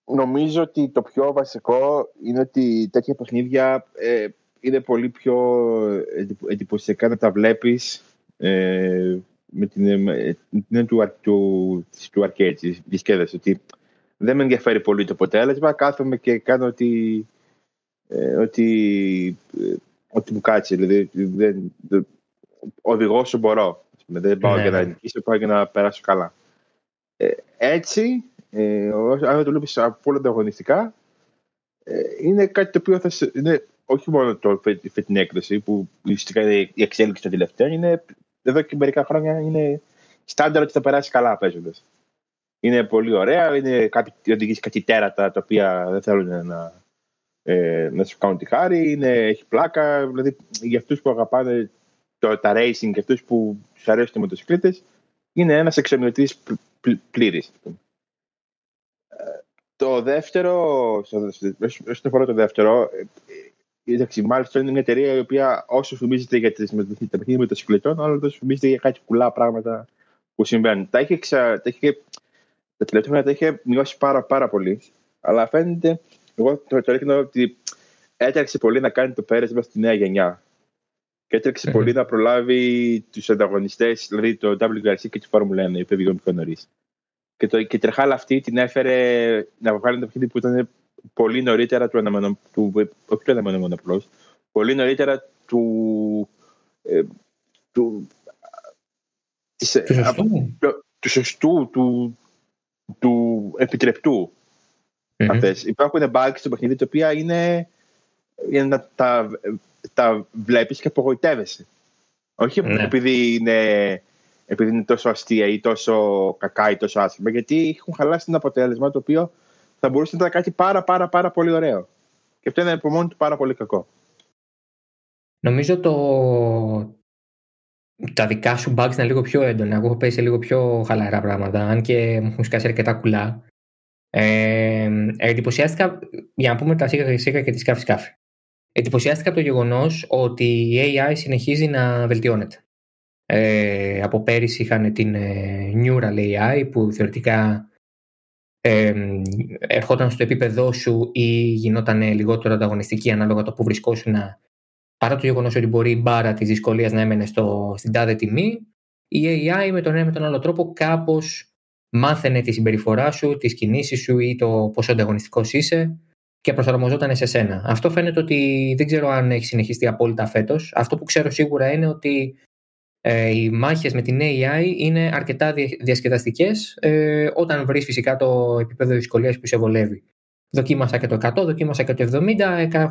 νομίζω ότι το πιο βασικό είναι ότι τέτοια παιχνίδια ε, είναι πολύ πιο εντυπωσιακά να τα βλέπεις ε, με την έννοια του, του, του arcade, της δισκέδας, ότι δεν με ενδιαφέρει πολύ το αποτέλεσμα, κάθομαι και κάνω ότι, ε, ότι, ε, ότι μου κάτσει, δηλαδή δεν, δεν, οδηγώ όσο μπορώ. Δεν πάω ναι, για να ναι. νικήσω, πάω για να περάσω καλά. Ε, έτσι, ε, αν το βλέπει από όλα τα αγωνιστικά, ε, είναι κάτι το οποίο θα είναι όχι μόνο το φετινή έκδοση που ουσιαστικά είναι η εξέλιξη των τελευταίων, είναι εδώ και μερικά χρόνια είναι στάνταρ ότι θα περάσει καλά παίζοντας. Είναι πολύ ωραία, είναι κάποιοι οδηγήσει κάτι τέρατα τα οποία δεν θέλουν να, ε, να σου κάνουν τη χάρη, είναι, έχει πλάκα, δηλαδή για αυτούς που αγαπάνε το, τα racing και αυτούς που τους αρέσουν οι μοτοσυκλέτες, είναι ένας εξομοιωτής πλήρης. Το δεύτερο, όσον αφορά το δεύτερο, Εντάξει, μάλιστα είναι μια εταιρεία η οποία όσο φημίζεται για τις, τα παιχνίδια μετασυκλετών, άλλο τόσο φημίζεται για κάτι κουλά πράγματα που συμβαίνουν. Τα είχε, ξα... τα, είχε... τα τελευταία χρόνια τα είχε μειώσει πάρα, πάρα πολύ. Αλλά φαίνεται, εγώ το, το έριχνα ότι έτρεξε πολύ να κάνει το πέρασμα στη νέα γενιά. Και έτρεξε πολύ να προλάβει τους ανταγωνιστές, δηλαδή το WRC και τη Φόρμουλα 1, η οποία βγήκαν πιο νωρίς. Και, το, και η τρεχάλα αυτή την έφερε να βγάλει ένα παιχνίδι που ήταν πολύ νωρίτερα του αναμενόμενου, του, όχι του αναμενόμενου απλώς, πολύ νωρίτερα του, ε, του, της, του, σωστού. του σωστού, του, του επιτρεπτού. Mm-hmm. Αυτές. Υπάρχουν bugs στο παιχνίδι τα οποία είναι για να τα, τα βλέπεις και απογοητεύεσαι. Όχι ναι. επειδή, είναι, επειδή είναι τόσο αστεία ή τόσο κακά ή τόσο άσχημα, γιατί έχουν χαλάσει ένα αποτέλεσμα το οποίο θα μπορούσε να ήταν κάτι πάρα πάρα πάρα πολύ ωραίο. Και αυτό είναι από μόνο του πάρα πολύ κακό. Νομίζω το... τα δικά σου bugs είναι λίγο πιο έντονα. Εγώ έχω πέσει σε λίγο πιο χαλαρά πράγματα, αν και μου έχουν σκάσει αρκετά κουλά. Ε, εντυπωσιάστηκα, για να πούμε τα σίγα σίγα και τη σκάφη σκάφη. Εντυπωσιάστηκα από το γεγονός ότι η AI συνεχίζει να βελτιώνεται. Ε, από πέρυσι είχαν την ε, Neural AI που θεωρητικά ε, ερχόταν στο επίπεδό σου ή γινόταν λιγότερο ανταγωνιστική ανάλογα το που βρισκόσουν παρά το γεγονός ότι μπορεί η μπάρα της δυσκολίας να έμενε στο, στην τάδε τιμή, η AI με τον ένα με τον άλλο τρόπο κάπως μάθαινε τη συμπεριφορά σου, τις κινήσεις σου ή το πόσο ανταγωνιστικός είσαι και προσαρμοζόταν σε σένα. Αυτό φαίνεται ότι δεν ξέρω αν έχει συνεχιστεί απόλυτα φέτος. Αυτό που ξέρω σίγουρα είναι ότι ε, οι μάχες με την AI είναι αρκετά διασκεδαστικές ε, όταν βρεις φυσικά το επίπεδο δυσκολίας που σε βολεύει. Δοκίμασα και το 100, δοκίμασα και το 70,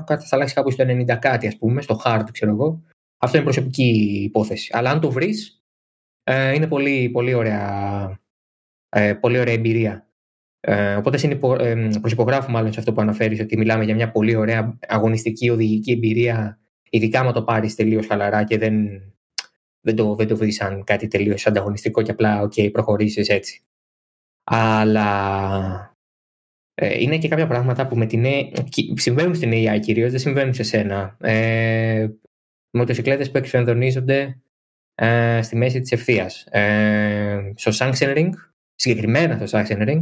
θα αλλάξει κάπου στο 90 κάτι ας πούμε, στο hard ξέρω εγώ. Αυτό είναι προσωπική υπόθεση. Αλλά αν το βρεις, ε, είναι πολύ, πολύ, ωραία, ε, πολύ ωραία εμπειρία. Ε, οπότε συνυπο, ε, προσυπογράφω μάλλον σε αυτό που αναφέρεις ότι μιλάμε για μια πολύ ωραία αγωνιστική οδηγική εμπειρία ειδικά άμα το πάρεις τελείως χαλαρά και δεν δεν το, δεν το βρεις σαν κάτι τελείως ανταγωνιστικό και απλά, OK, προχωρήσεις έτσι. Αλλά ε, είναι και κάποια πράγματα που με την, συμβαίνουν στην AI κυρίως, δεν συμβαίνουν σε σένα. Ε, Μοτοσυκλέτες που εξφενδονίζονται ε, στη μέση της ευθείας. Ε, στο Ring, συγκεκριμένα στο Ring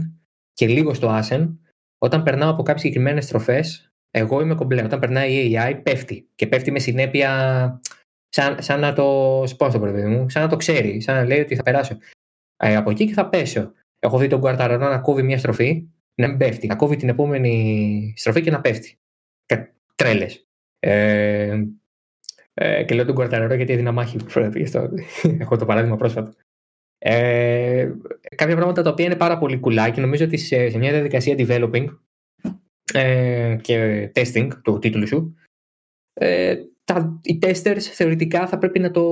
και λίγο στο Asen, όταν περνάω από κάποιες συγκεκριμένες στροφές, εγώ είμαι κομπλέ. Όταν περνάει η AI, πέφτει. Και πέφτει με συνέπεια σαν, σαν να το. Πώ το παιδί μου, σαν να το ξέρει, σαν να λέει ότι θα περάσω ε, από εκεί και θα πέσω. Έχω δει τον Κουαρταραρό να κόβει μια στροφή, να μην πέφτει, να κόβει την επόμενη στροφή και να πέφτει. Τρέλες. Ε, ε, και λέω τον Κουαρταραρό γιατί έδινα μάχη Έχω το παράδειγμα πρόσφατα. Ε, κάποια πράγματα τα οποία είναι πάρα πολύ κουλά και νομίζω ότι σε, σε μια διαδικασία developing ε, και testing του τίτλου σου ε, τα, οι testers θεωρητικά θα πρέπει να το,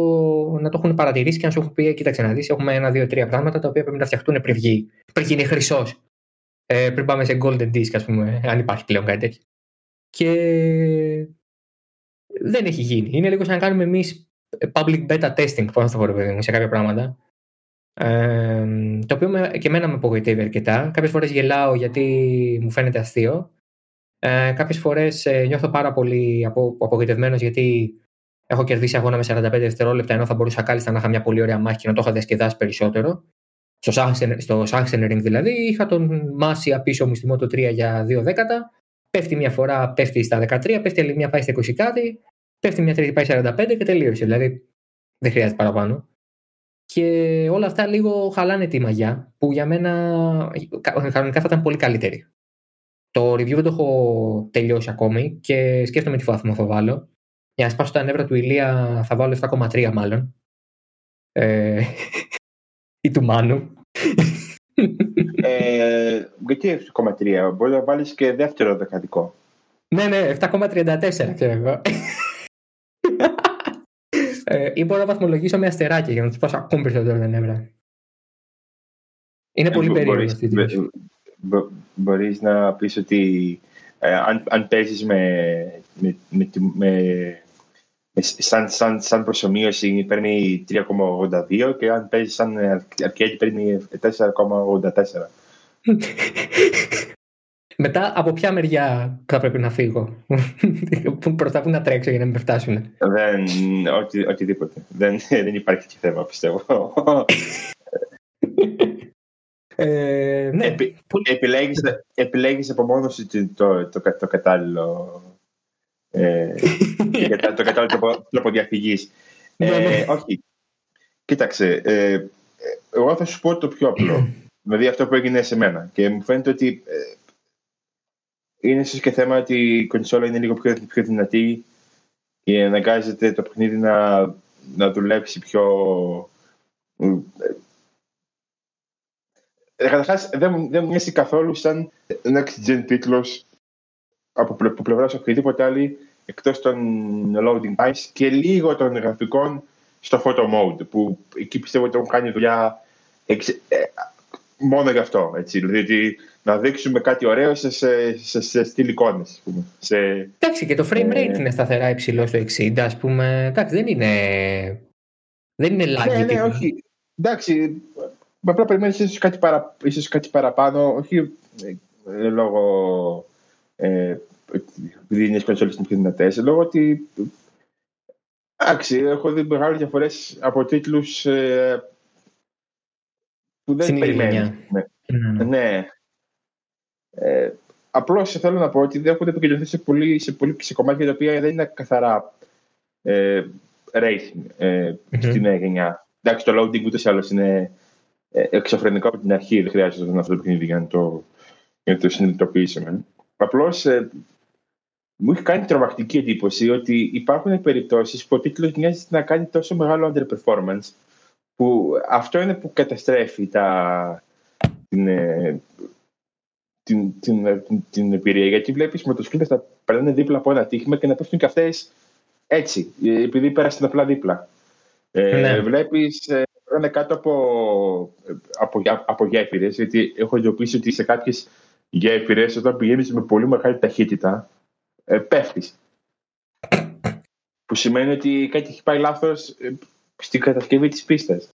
να το έχουν παρατηρήσει και να σου έχουν πει: Κοίταξε να δεις, έχουμε ένα, δύο, τρία πράγματα τα οποία πρέπει να φτιαχτούν πριν βγει. Πριν γίνει χρυσός. Ε, πριν πάμε σε golden disc, ας πούμε, αν υπάρχει πλέον κάτι τέτοιο. Και δεν έχει γίνει. Είναι λίγο σαν να κάνουμε εμείς public beta testing, πώς να το πω, παιδί σε κάποια πράγματα. Ε, το οποίο με, και εμένα με απογοητεύει αρκετά. Κάποιες φορές γελάω γιατί μου φαίνεται αστείο. Ε, κάποιες φορές ε, νιώθω πάρα πολύ απο, απογοητευμένος γιατί έχω κερδίσει αγώνα με 45 δευτερόλεπτα ενώ θα μπορούσα κάλλιστα να είχα μια πολύ ωραία μάχη και να το είχα διασκεδάσει περισσότερο. Στο Sachsenring δηλαδή είχα τον Μάσια πίσω μου στη Moto 3 για 2 δέκατα. Πέφτει μια φορά, πέφτει στα 13, πέφτει άλλη μια πάει στα 20 κάτι, πέφτει μια τρίτη πάει 45 και τελείωσε. Δηλαδή δεν χρειάζεται παραπάνω. Και όλα αυτά λίγο χαλάνε τη μαγιά που για μένα κανονικά θα ήταν πολύ καλύτερη. Το review δεν το έχω τελειώσει ακόμη και σκέφτομαι τι βαθμό θα βάλω. Για να σπάσω τα νεύρα του Ηλία θα βάλω 7,3 μάλλον. Ε, ή του Μάνου. ε, γιατί 7,3, μπορεί να βάλεις και δεύτερο δεκαδικό. Ναι, ναι, 7,34 ξέρω εγώ. Ε, ή μπορώ να βαθμολογήσω με αστεράκια για να τους σπάσω ακόμη περισσότερο τα νεύρα. Είναι πολύ περίεργο αυτή τη Μπορείς να πεις ότι ε, αν, αν παίζεις με, με, με, με σαν, σαν, σαν προσωμείωση παίρνει 3,82 και αν παίζεις σαν αρκέτη παίρνει 4,84. Μετά από ποια μεριά θα πρέπει να φύγω, Πρώτα που να τρέξω για να με φτάσουν. Δεν, οτι, οτιδήποτε. Δεν, δεν υπάρχει και θέμα, πιστεύω. Ε, ναι. Επι, επιλέγεις, επιλέγεις από μόνος το, το, το, το κατάλληλο ε, το κατάλληλο τρόπο, τρόπο διαφυγής. Ναι, ε, ναι. όχι. Κοίταξε, ε, εγώ θα σου πω το πιο απλό. δηλαδή αυτό που έγινε σε μένα. Και μου φαίνεται ότι ε, είναι ίσως και θέμα ότι η κονσόλα είναι λίγο πιο, πιο δυνατή και αναγκάζεται το παιχνίδι να, να δουλέψει πιο. Ε, Καταρχάς, δεν, δεν μου μοιάζει καθόλου σαν next gen τίτλος από πλευράς οποιοδήποτε άλλη εκτός των loading times και λίγο των γραφικών στο photo mode που εκεί πιστεύω ότι έχουν κάνει δουλειά εξ, ε, μόνο γι' αυτό. Έτσι, δηλαδή να δείξουμε κάτι ωραίο σε, σε, σε, σε στυλ εικόνες. Σε, Εντάξει και το frame rate ε, είναι σταθερά υψηλό στο 60 ας πούμε. Εντάξει δεν είναι δεν είναι lag. Ναι, ναι, όχι. Εντάξει, απλά περιμένεις ίσως κάτι, παρα, ίσως κάτι παραπάνω, όχι ε, λόγω ε, επειδή είναι κονσόλες είναι πιο δυνατές, λόγω ότι εντάξει, έχω δει μεγάλες διαφορές από τίτλους ε, που δεν περιμένεις. Ναι. ναι. ναι. Ε, Απλώς θέλω να πω ότι δεν έχουν επικεντρωθεί σε, πολύ, σε, πολύ, σε κομμάτια τα οποία δεν είναι καθαρά ε, racing ε, mm-hmm. στην νέα γενιά. Εντάξει, το loading ούτε σε άλλο είναι ε, εξωφρενικό από την αρχή. Δεν χρειάζεται να αυτό το παιχνίδι για να το, για το συνειδητοποιήσουμε. Απλώς ε, μου έχει κάνει τρομακτική εντύπωση ότι υπάρχουν περιπτώσεις που ο τίτλος μοιάζει να κάνει τόσο μεγάλο underperformance που αυτό είναι που καταστρέφει τα, την, ε, την, την, την, την εμπειρία. Γιατί βλέπεις μοτοσυκλέτε να περνάνε δίπλα από ένα τύχημα και να πέφτουν και αυτές έτσι, επειδή πέρασαν απλά δίπλα. Ε, ναι. Βλέπεις ε, κάτω από, από, από γέφυρες, γιατί έχω εντοπίσει ότι σε κάποιες γέφυρες, όταν πηγαίνεις με πολύ μεγάλη ταχύτητα, ε, πέφτεις. Που σημαίνει ότι κάτι έχει πάει λάθος ε, στην κατασκευή της πίστας.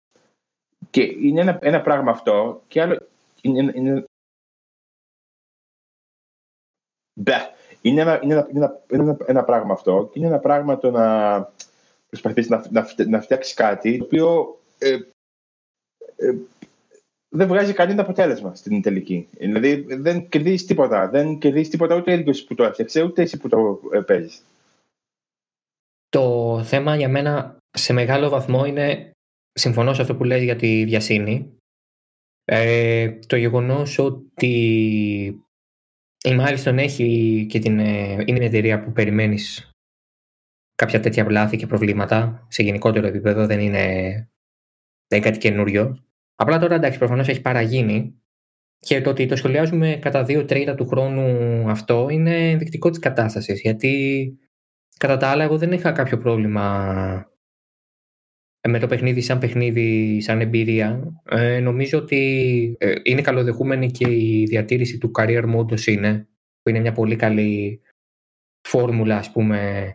Και είναι ένα, ένα πράγμα αυτό, και άλλο. Είναι, είναι, είναι ένα, είναι ένα, είναι ένα, ένα, πράγμα αυτό και είναι ένα πράγμα το να προσπαθήσει να, να, να φτιάξεις κάτι το οποίο ε, ε, δεν βγάζει κανένα αποτέλεσμα στην τελική. Δηλαδή δεν κερδίζεις τίποτα. Δεν κερδίζεις τίποτα ούτε ο που το έφτιαξε, ούτε εσύ που το ε, παίζεις. Το θέμα για μένα σε μεγάλο βαθμό είναι, συμφωνώ σε αυτό που λες για τη βιασύνη, ε, το γεγονός ότι η Milestone έχει και την, ε, είναι μια εταιρεία που περιμένεις κάποια τέτοια βλάθη και προβλήματα σε γενικότερο επίπεδο, δεν είναι, δεν είναι κάτι καινούριο. Απλά τώρα εντάξει, προφανώς έχει παραγίνει και το ότι το σχολιάζουμε κατά δύο τρίτα του χρόνου αυτό είναι ενδεικτικό της κατάστασης. Γιατί κατά τα άλλα, εγώ δεν είχα κάποιο πρόβλημα με το παιχνίδι σαν παιχνίδι, σαν εμπειρία. Ε, νομίζω ότι ε, είναι καλοδεχούμενη και η διατήρηση του career mode είναι, που είναι μια πολύ καλή φόρμουλα, ας πούμε,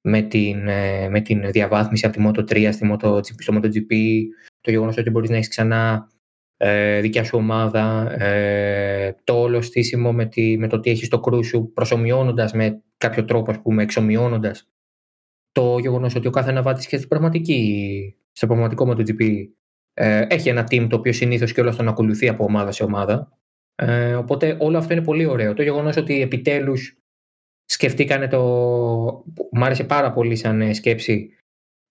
με την, ε, με την διαβάθμιση από τη Moto3 στη MotoGP, στο MotoGP, το γεγονός ότι μπορείς να έχεις ξανά ε, δικιά σου ομάδα, ε, το όλο στήσιμο με, τη, με το ότι έχεις το κρού σου προσωμιώνοντας με κάποιο τρόπο, ας πούμε, εξομοιώνοντας το γεγονός ότι ο κάθε αναβάτη και στην πραγματική, στο πραγματικό MotoGP ε, έχει ένα team το οποίο συνήθως και όλος τον ακολουθεί από ομάδα σε ομάδα. Ε, οπότε όλο αυτό είναι πολύ ωραίο. Το γεγονός ότι επιτέλους σκεφτήκανε το. Μ' άρεσε πάρα πολύ σαν ε, σκέψη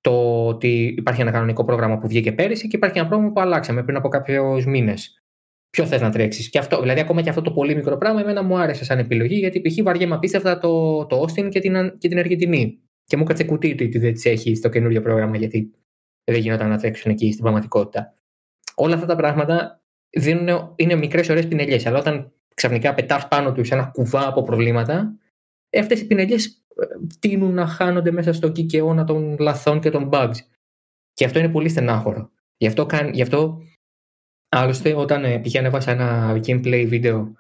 το ότι υπάρχει ένα κανονικό πρόγραμμα που βγήκε πέρυσι και υπάρχει ένα πρόγραμμα που αλλάξαμε πριν από κάποιους μήνες. Ποιο θες να τρέξεις; Και αυτό, δηλαδή, ακόμα και αυτό το πολύ μικρό πράγμα, εμένα μου άρεσε σαν επιλογή, γιατί π.χ. βαριέμαι απίστευτα το, το Austin και την, και την Αργεντινή. Και μου κάτσε κουτί του ότι δεν τις έχει στο καινούριο πρόγραμμα, γιατί δεν γινόταν να τρέξουν εκεί στην πραγματικότητα. Όλα αυτά τα πράγματα δίνουν, είναι μικρές ωραίες πινελιές. Αλλά όταν ξαφνικά πετάς πάνω τους ένα κουβά από προβλήματα, αυτές οι πινελιές ε, τείνουν να χάνονται μέσα στο κικαιώνα των λαθών και των bugs. Και αυτό είναι πολύ στενάχωρο. Γι' αυτό, γι αυτό άλλωστε, όταν ε, π.χ. ανέβασα ένα gameplay βίντεο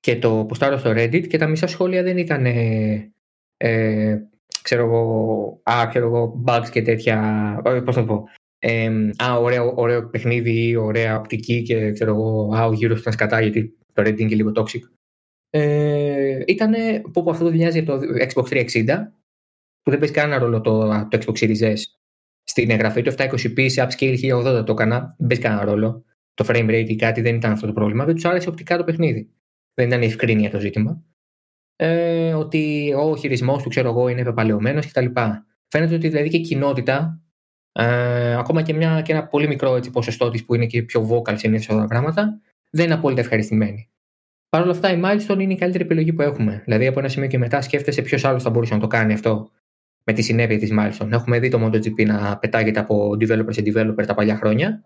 και το ποστάρω στο Reddit και τα μισά σχόλια δεν ήταν ε, ε, ξέρω εγώ, α, ξέρω εγώ, bugs και τέτοια, ε, πώς να το πω, ε, α, ωραίο, ωραίο παιχνίδι, ωραία οπτική και ξέρω εγώ, α, ο γύρος ήταν σκατά γιατί το Reddit είναι και λίγο toxic. Ε, ήταν που, που αυτό το μοιάζει το Xbox 360 που δεν παίζει κανένα ρόλο το, το Xbox Series S στην εγγραφή του 720p σε upscale 1080 το έκανα, δεν παίζει κανένα ρόλο. Το frame rate ή κάτι δεν ήταν αυτό το πρόβλημα. Δεν τους άρεσε οπτικά το παιχνίδι. Δεν ήταν ευκρίνεια το ζήτημα ε, ότι ο χειρισμός του ξέρω εγώ είναι πεπαλαιωμένος κτλ. Φαίνεται ότι δηλαδή και η κοινότητα, ε, ακόμα και, μια, και ένα πολύ μικρό έτσι, ποσοστό της που είναι και πιο vocal συνήθω αυτά τα πράγματα, δεν είναι απόλυτα ευχαριστημένοι. Παρ' όλα αυτά, η Milestone είναι η καλύτερη επιλογή που έχουμε. Δηλαδή, από ένα σημείο και μετά, σκέφτεσαι ποιος άλλος θα μπορούσε να το κάνει αυτό με τη συνέπεια της Milestone. Έχουμε δει το MotoGP να πετάγεται από developer σε developer τα παλιά χρόνια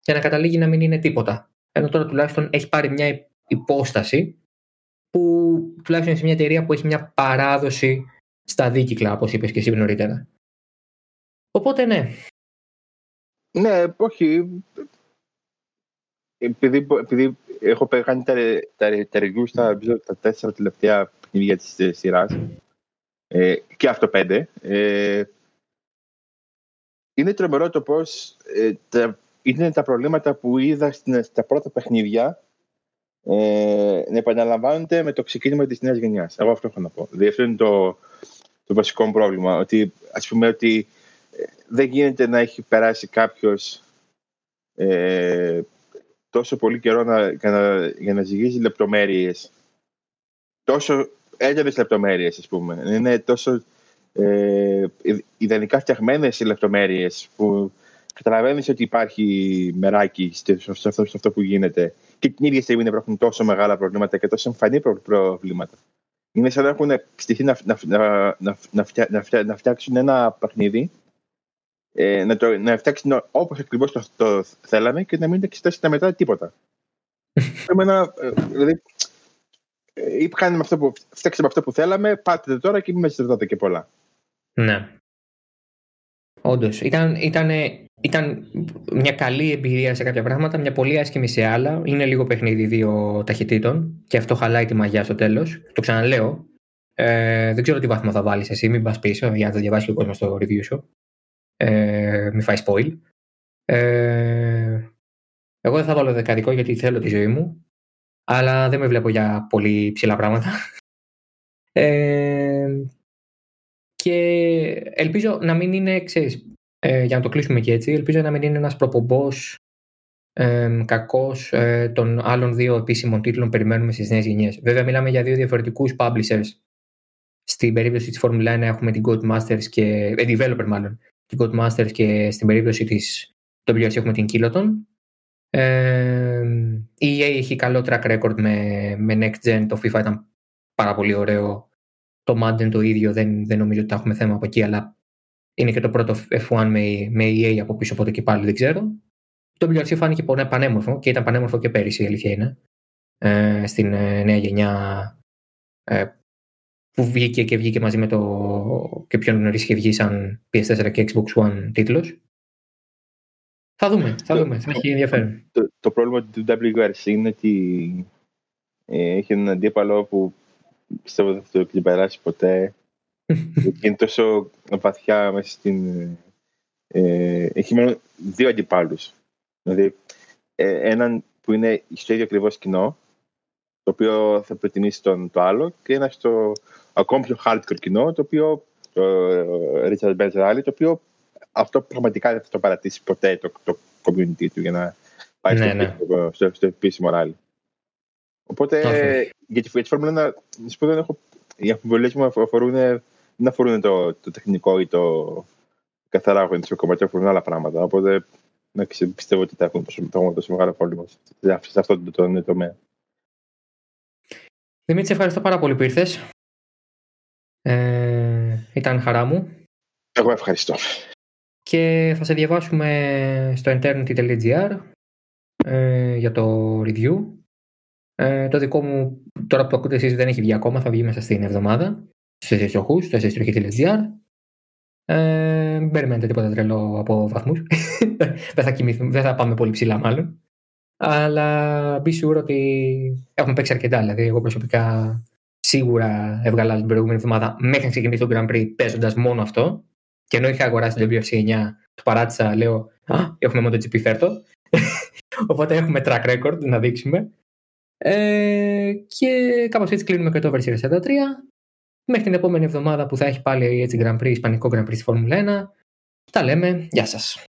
και να καταλήγει να μην είναι τίποτα. Ενώ τώρα τουλάχιστον έχει πάρει μια υπόσταση που τουλάχιστον σε μια εταιρεία που έχει μια παράδοση στα δίκυκλα, όπως είπες και εσύ νωρίτερα. Οπότε ναι. Ναι, όχι. Επειδή, επειδή έχω κάνει τα, τα, τα review στα τα τέσσερα τελευταία παιχνίδια τη σειράς ε, και αυτό πέντε, ε, είναι τρομερό το πώς ε, είναι τα προβλήματα που είδα στα πρώτα παιχνίδια ε, να επαναλαμβάνονται με το ξεκίνημα της νέας γενιάς. Εγώ αυτό έχω να πω. Δηλαδή αυτό είναι το, το βασικό μου πρόβλημα. Ότι ας πούμε ότι ε, δεν γίνεται να έχει περάσει κάποιος ε, τόσο πολύ καιρό να, για, να, για να ζυγίζει λεπτομέρειες. Τόσο έντονε λεπτομέρειες, ας πούμε. Είναι τόσο ε, ιδανικά φτιαγμένες οι λεπτομέρειες που καταλαβαίνεις ότι υπάρχει μεράκι σε αυτό, αυτό που γίνεται και την ίδια στιγμή υπάρχουν τόσο μεγάλα προβλήματα και τόσο εμφανή προβλήματα. Είναι σαν να έχουν στηθεί να, να, να, να, να φτιάξουν ένα παιχνίδι, ε, να, το, να φτιάξουν όπως ακριβώς το, το θέλαμε και να μην εξετάσουν μετά τίποτα. Εμένα, ε, δηλαδή, ε, κάνουμε αυτό που, φτιάξαμε αυτό που θέλαμε, πάτε τώρα και μην με ζητάτε και πολλά. Ναι. Όντως, ήταν, ήταν, ήταν μια καλή εμπειρία σε κάποια πράγματα, μια πολύ άσχημη σε άλλα. Είναι λίγο παιχνίδι δύο ταχυτήτων και αυτό χαλάει τη μαγιά στο τέλος. Το ξαναλέω. Ε, δεν ξέρω τι βάθμο θα βάλεις εσύ, μην πας πίσω για να το διαβάσει ο κόσμος στο review σου. Ε, μην φάει spoil. Ε, εγώ δεν θα βάλω δεκαδικό γιατί θέλω τη ζωή μου, αλλά δεν με βλέπω για πολύ ψηλά πράγματα. Ε, και ελπίζω να μην είναι, ξέρεις, ε, για να το κλείσουμε και έτσι, ελπίζω να μην είναι ένας προπομπός ε, κακός ε, των άλλων δύο επίσημων τίτλων περιμένουμε στις νέες γενιές. Βέβαια μιλάμε για δύο διαφορετικούς publishers. Στην περίπτωση της Formula 1 έχουμε την Codemasters και, ε, developer μάλλον, την Codemasters και στην περίπτωση της WRC έχουμε την Kiloton. Ε, η EA έχει καλό track record με, με Next Gen, το FIFA ήταν πάρα πολύ ωραίο το Madden το ίδιο, δεν, δεν νομίζω ότι θα έχουμε θέμα από εκεί, αλλά είναι και το πρώτο F1 με, με EA από πίσω, οπότε και πάλι δεν ξέρω. Το WRC φάνηκε πανέμορφο και ήταν πανέμορφο και πέρυσι, η αλήθεια είναι. Ε, στην ε, νέα γενιά ε, που βγήκε και βγήκε μαζί με το και πιο νωρίς είχε βγει σαν PS4 και Xbox One τίτλος. Θα δούμε, θα δούμε, θα έχει ενδιαφέρον. Το, το πρόβλημα του WRC είναι ότι ε, έχει έναν αντίπαλο που πιστεύω δεν θα το περάσει ποτέ. είναι τόσο βαθιά μέσα στην. Ε, έχει μόνο δύο αντιπάλους. Δηλαδή, ε, έναν που είναι στο ίδιο ακριβώς κοινό, το οποίο θα προτιμήσει τον, το άλλο, και ένα στο ακόμη πιο hardcore κοινό, το οποίο. Το Richard Benzer το οποίο αυτό πραγματικά δεν θα το παρατήσει ποτέ το, το community του για να πάει ναι, στο, ναι. στο, στο, επίσημο ράλι. Οπότε okay. για τη Φόρμουλα 1, δεν έχω. Οι αμφιβολίες μου αφορούν, δεν αφορούν το, το τεχνικό ή το καθαρά αγωνιστικό κομμάτι, αφορούν άλλα πράγματα. Οπότε να πιστεύω ότι θα έχουν τόσο, τόσο μεγάλο πρόβλημα σε αυτό το, το, το τομέα. Δημήτρη, ευχαριστώ πάρα πολύ που ήρθες. Ε, ήταν χαρά μου. Εγώ ευχαριστώ. Και θα σε διαβάσουμε στο eternity.gr ε, για το review. Ε, το δικό μου, τώρα που το ακούτε εσείς δεν έχει βγει ακόμα, θα βγει μέσα στην εβδομάδα. Στις 4 οχούς, στο εσωστροχή.gr. Ε, μην περιμένετε τίποτα τρελό από βαθμούς. δεν, θα δεν θα πάμε πολύ ψηλά μάλλον. Αλλά μπει σίγουρο ότι έχουμε παίξει αρκετά. Δηλαδή, εγώ προσωπικά σίγουρα έβγαλα την προηγούμενη εβδομάδα μέχρι να ξεκινήσει το Grand Prix παίζοντας μόνο αυτό. Και ενώ είχα αγοράσει το WRC 9, το παράτησα, λέω Α, έχουμε MotoGP φέρτο. Οπότε έχουμε track record να δείξουμε. Ε, και κάπως έτσι κλείνουμε και το Overseas 43. Μέχρι την επόμενη εβδομάδα που θα έχει πάλι έτσι Grand Prix, Ισπανικό Grand Prix στη Φόρμουλα 1. Τα λέμε. Γεια σας.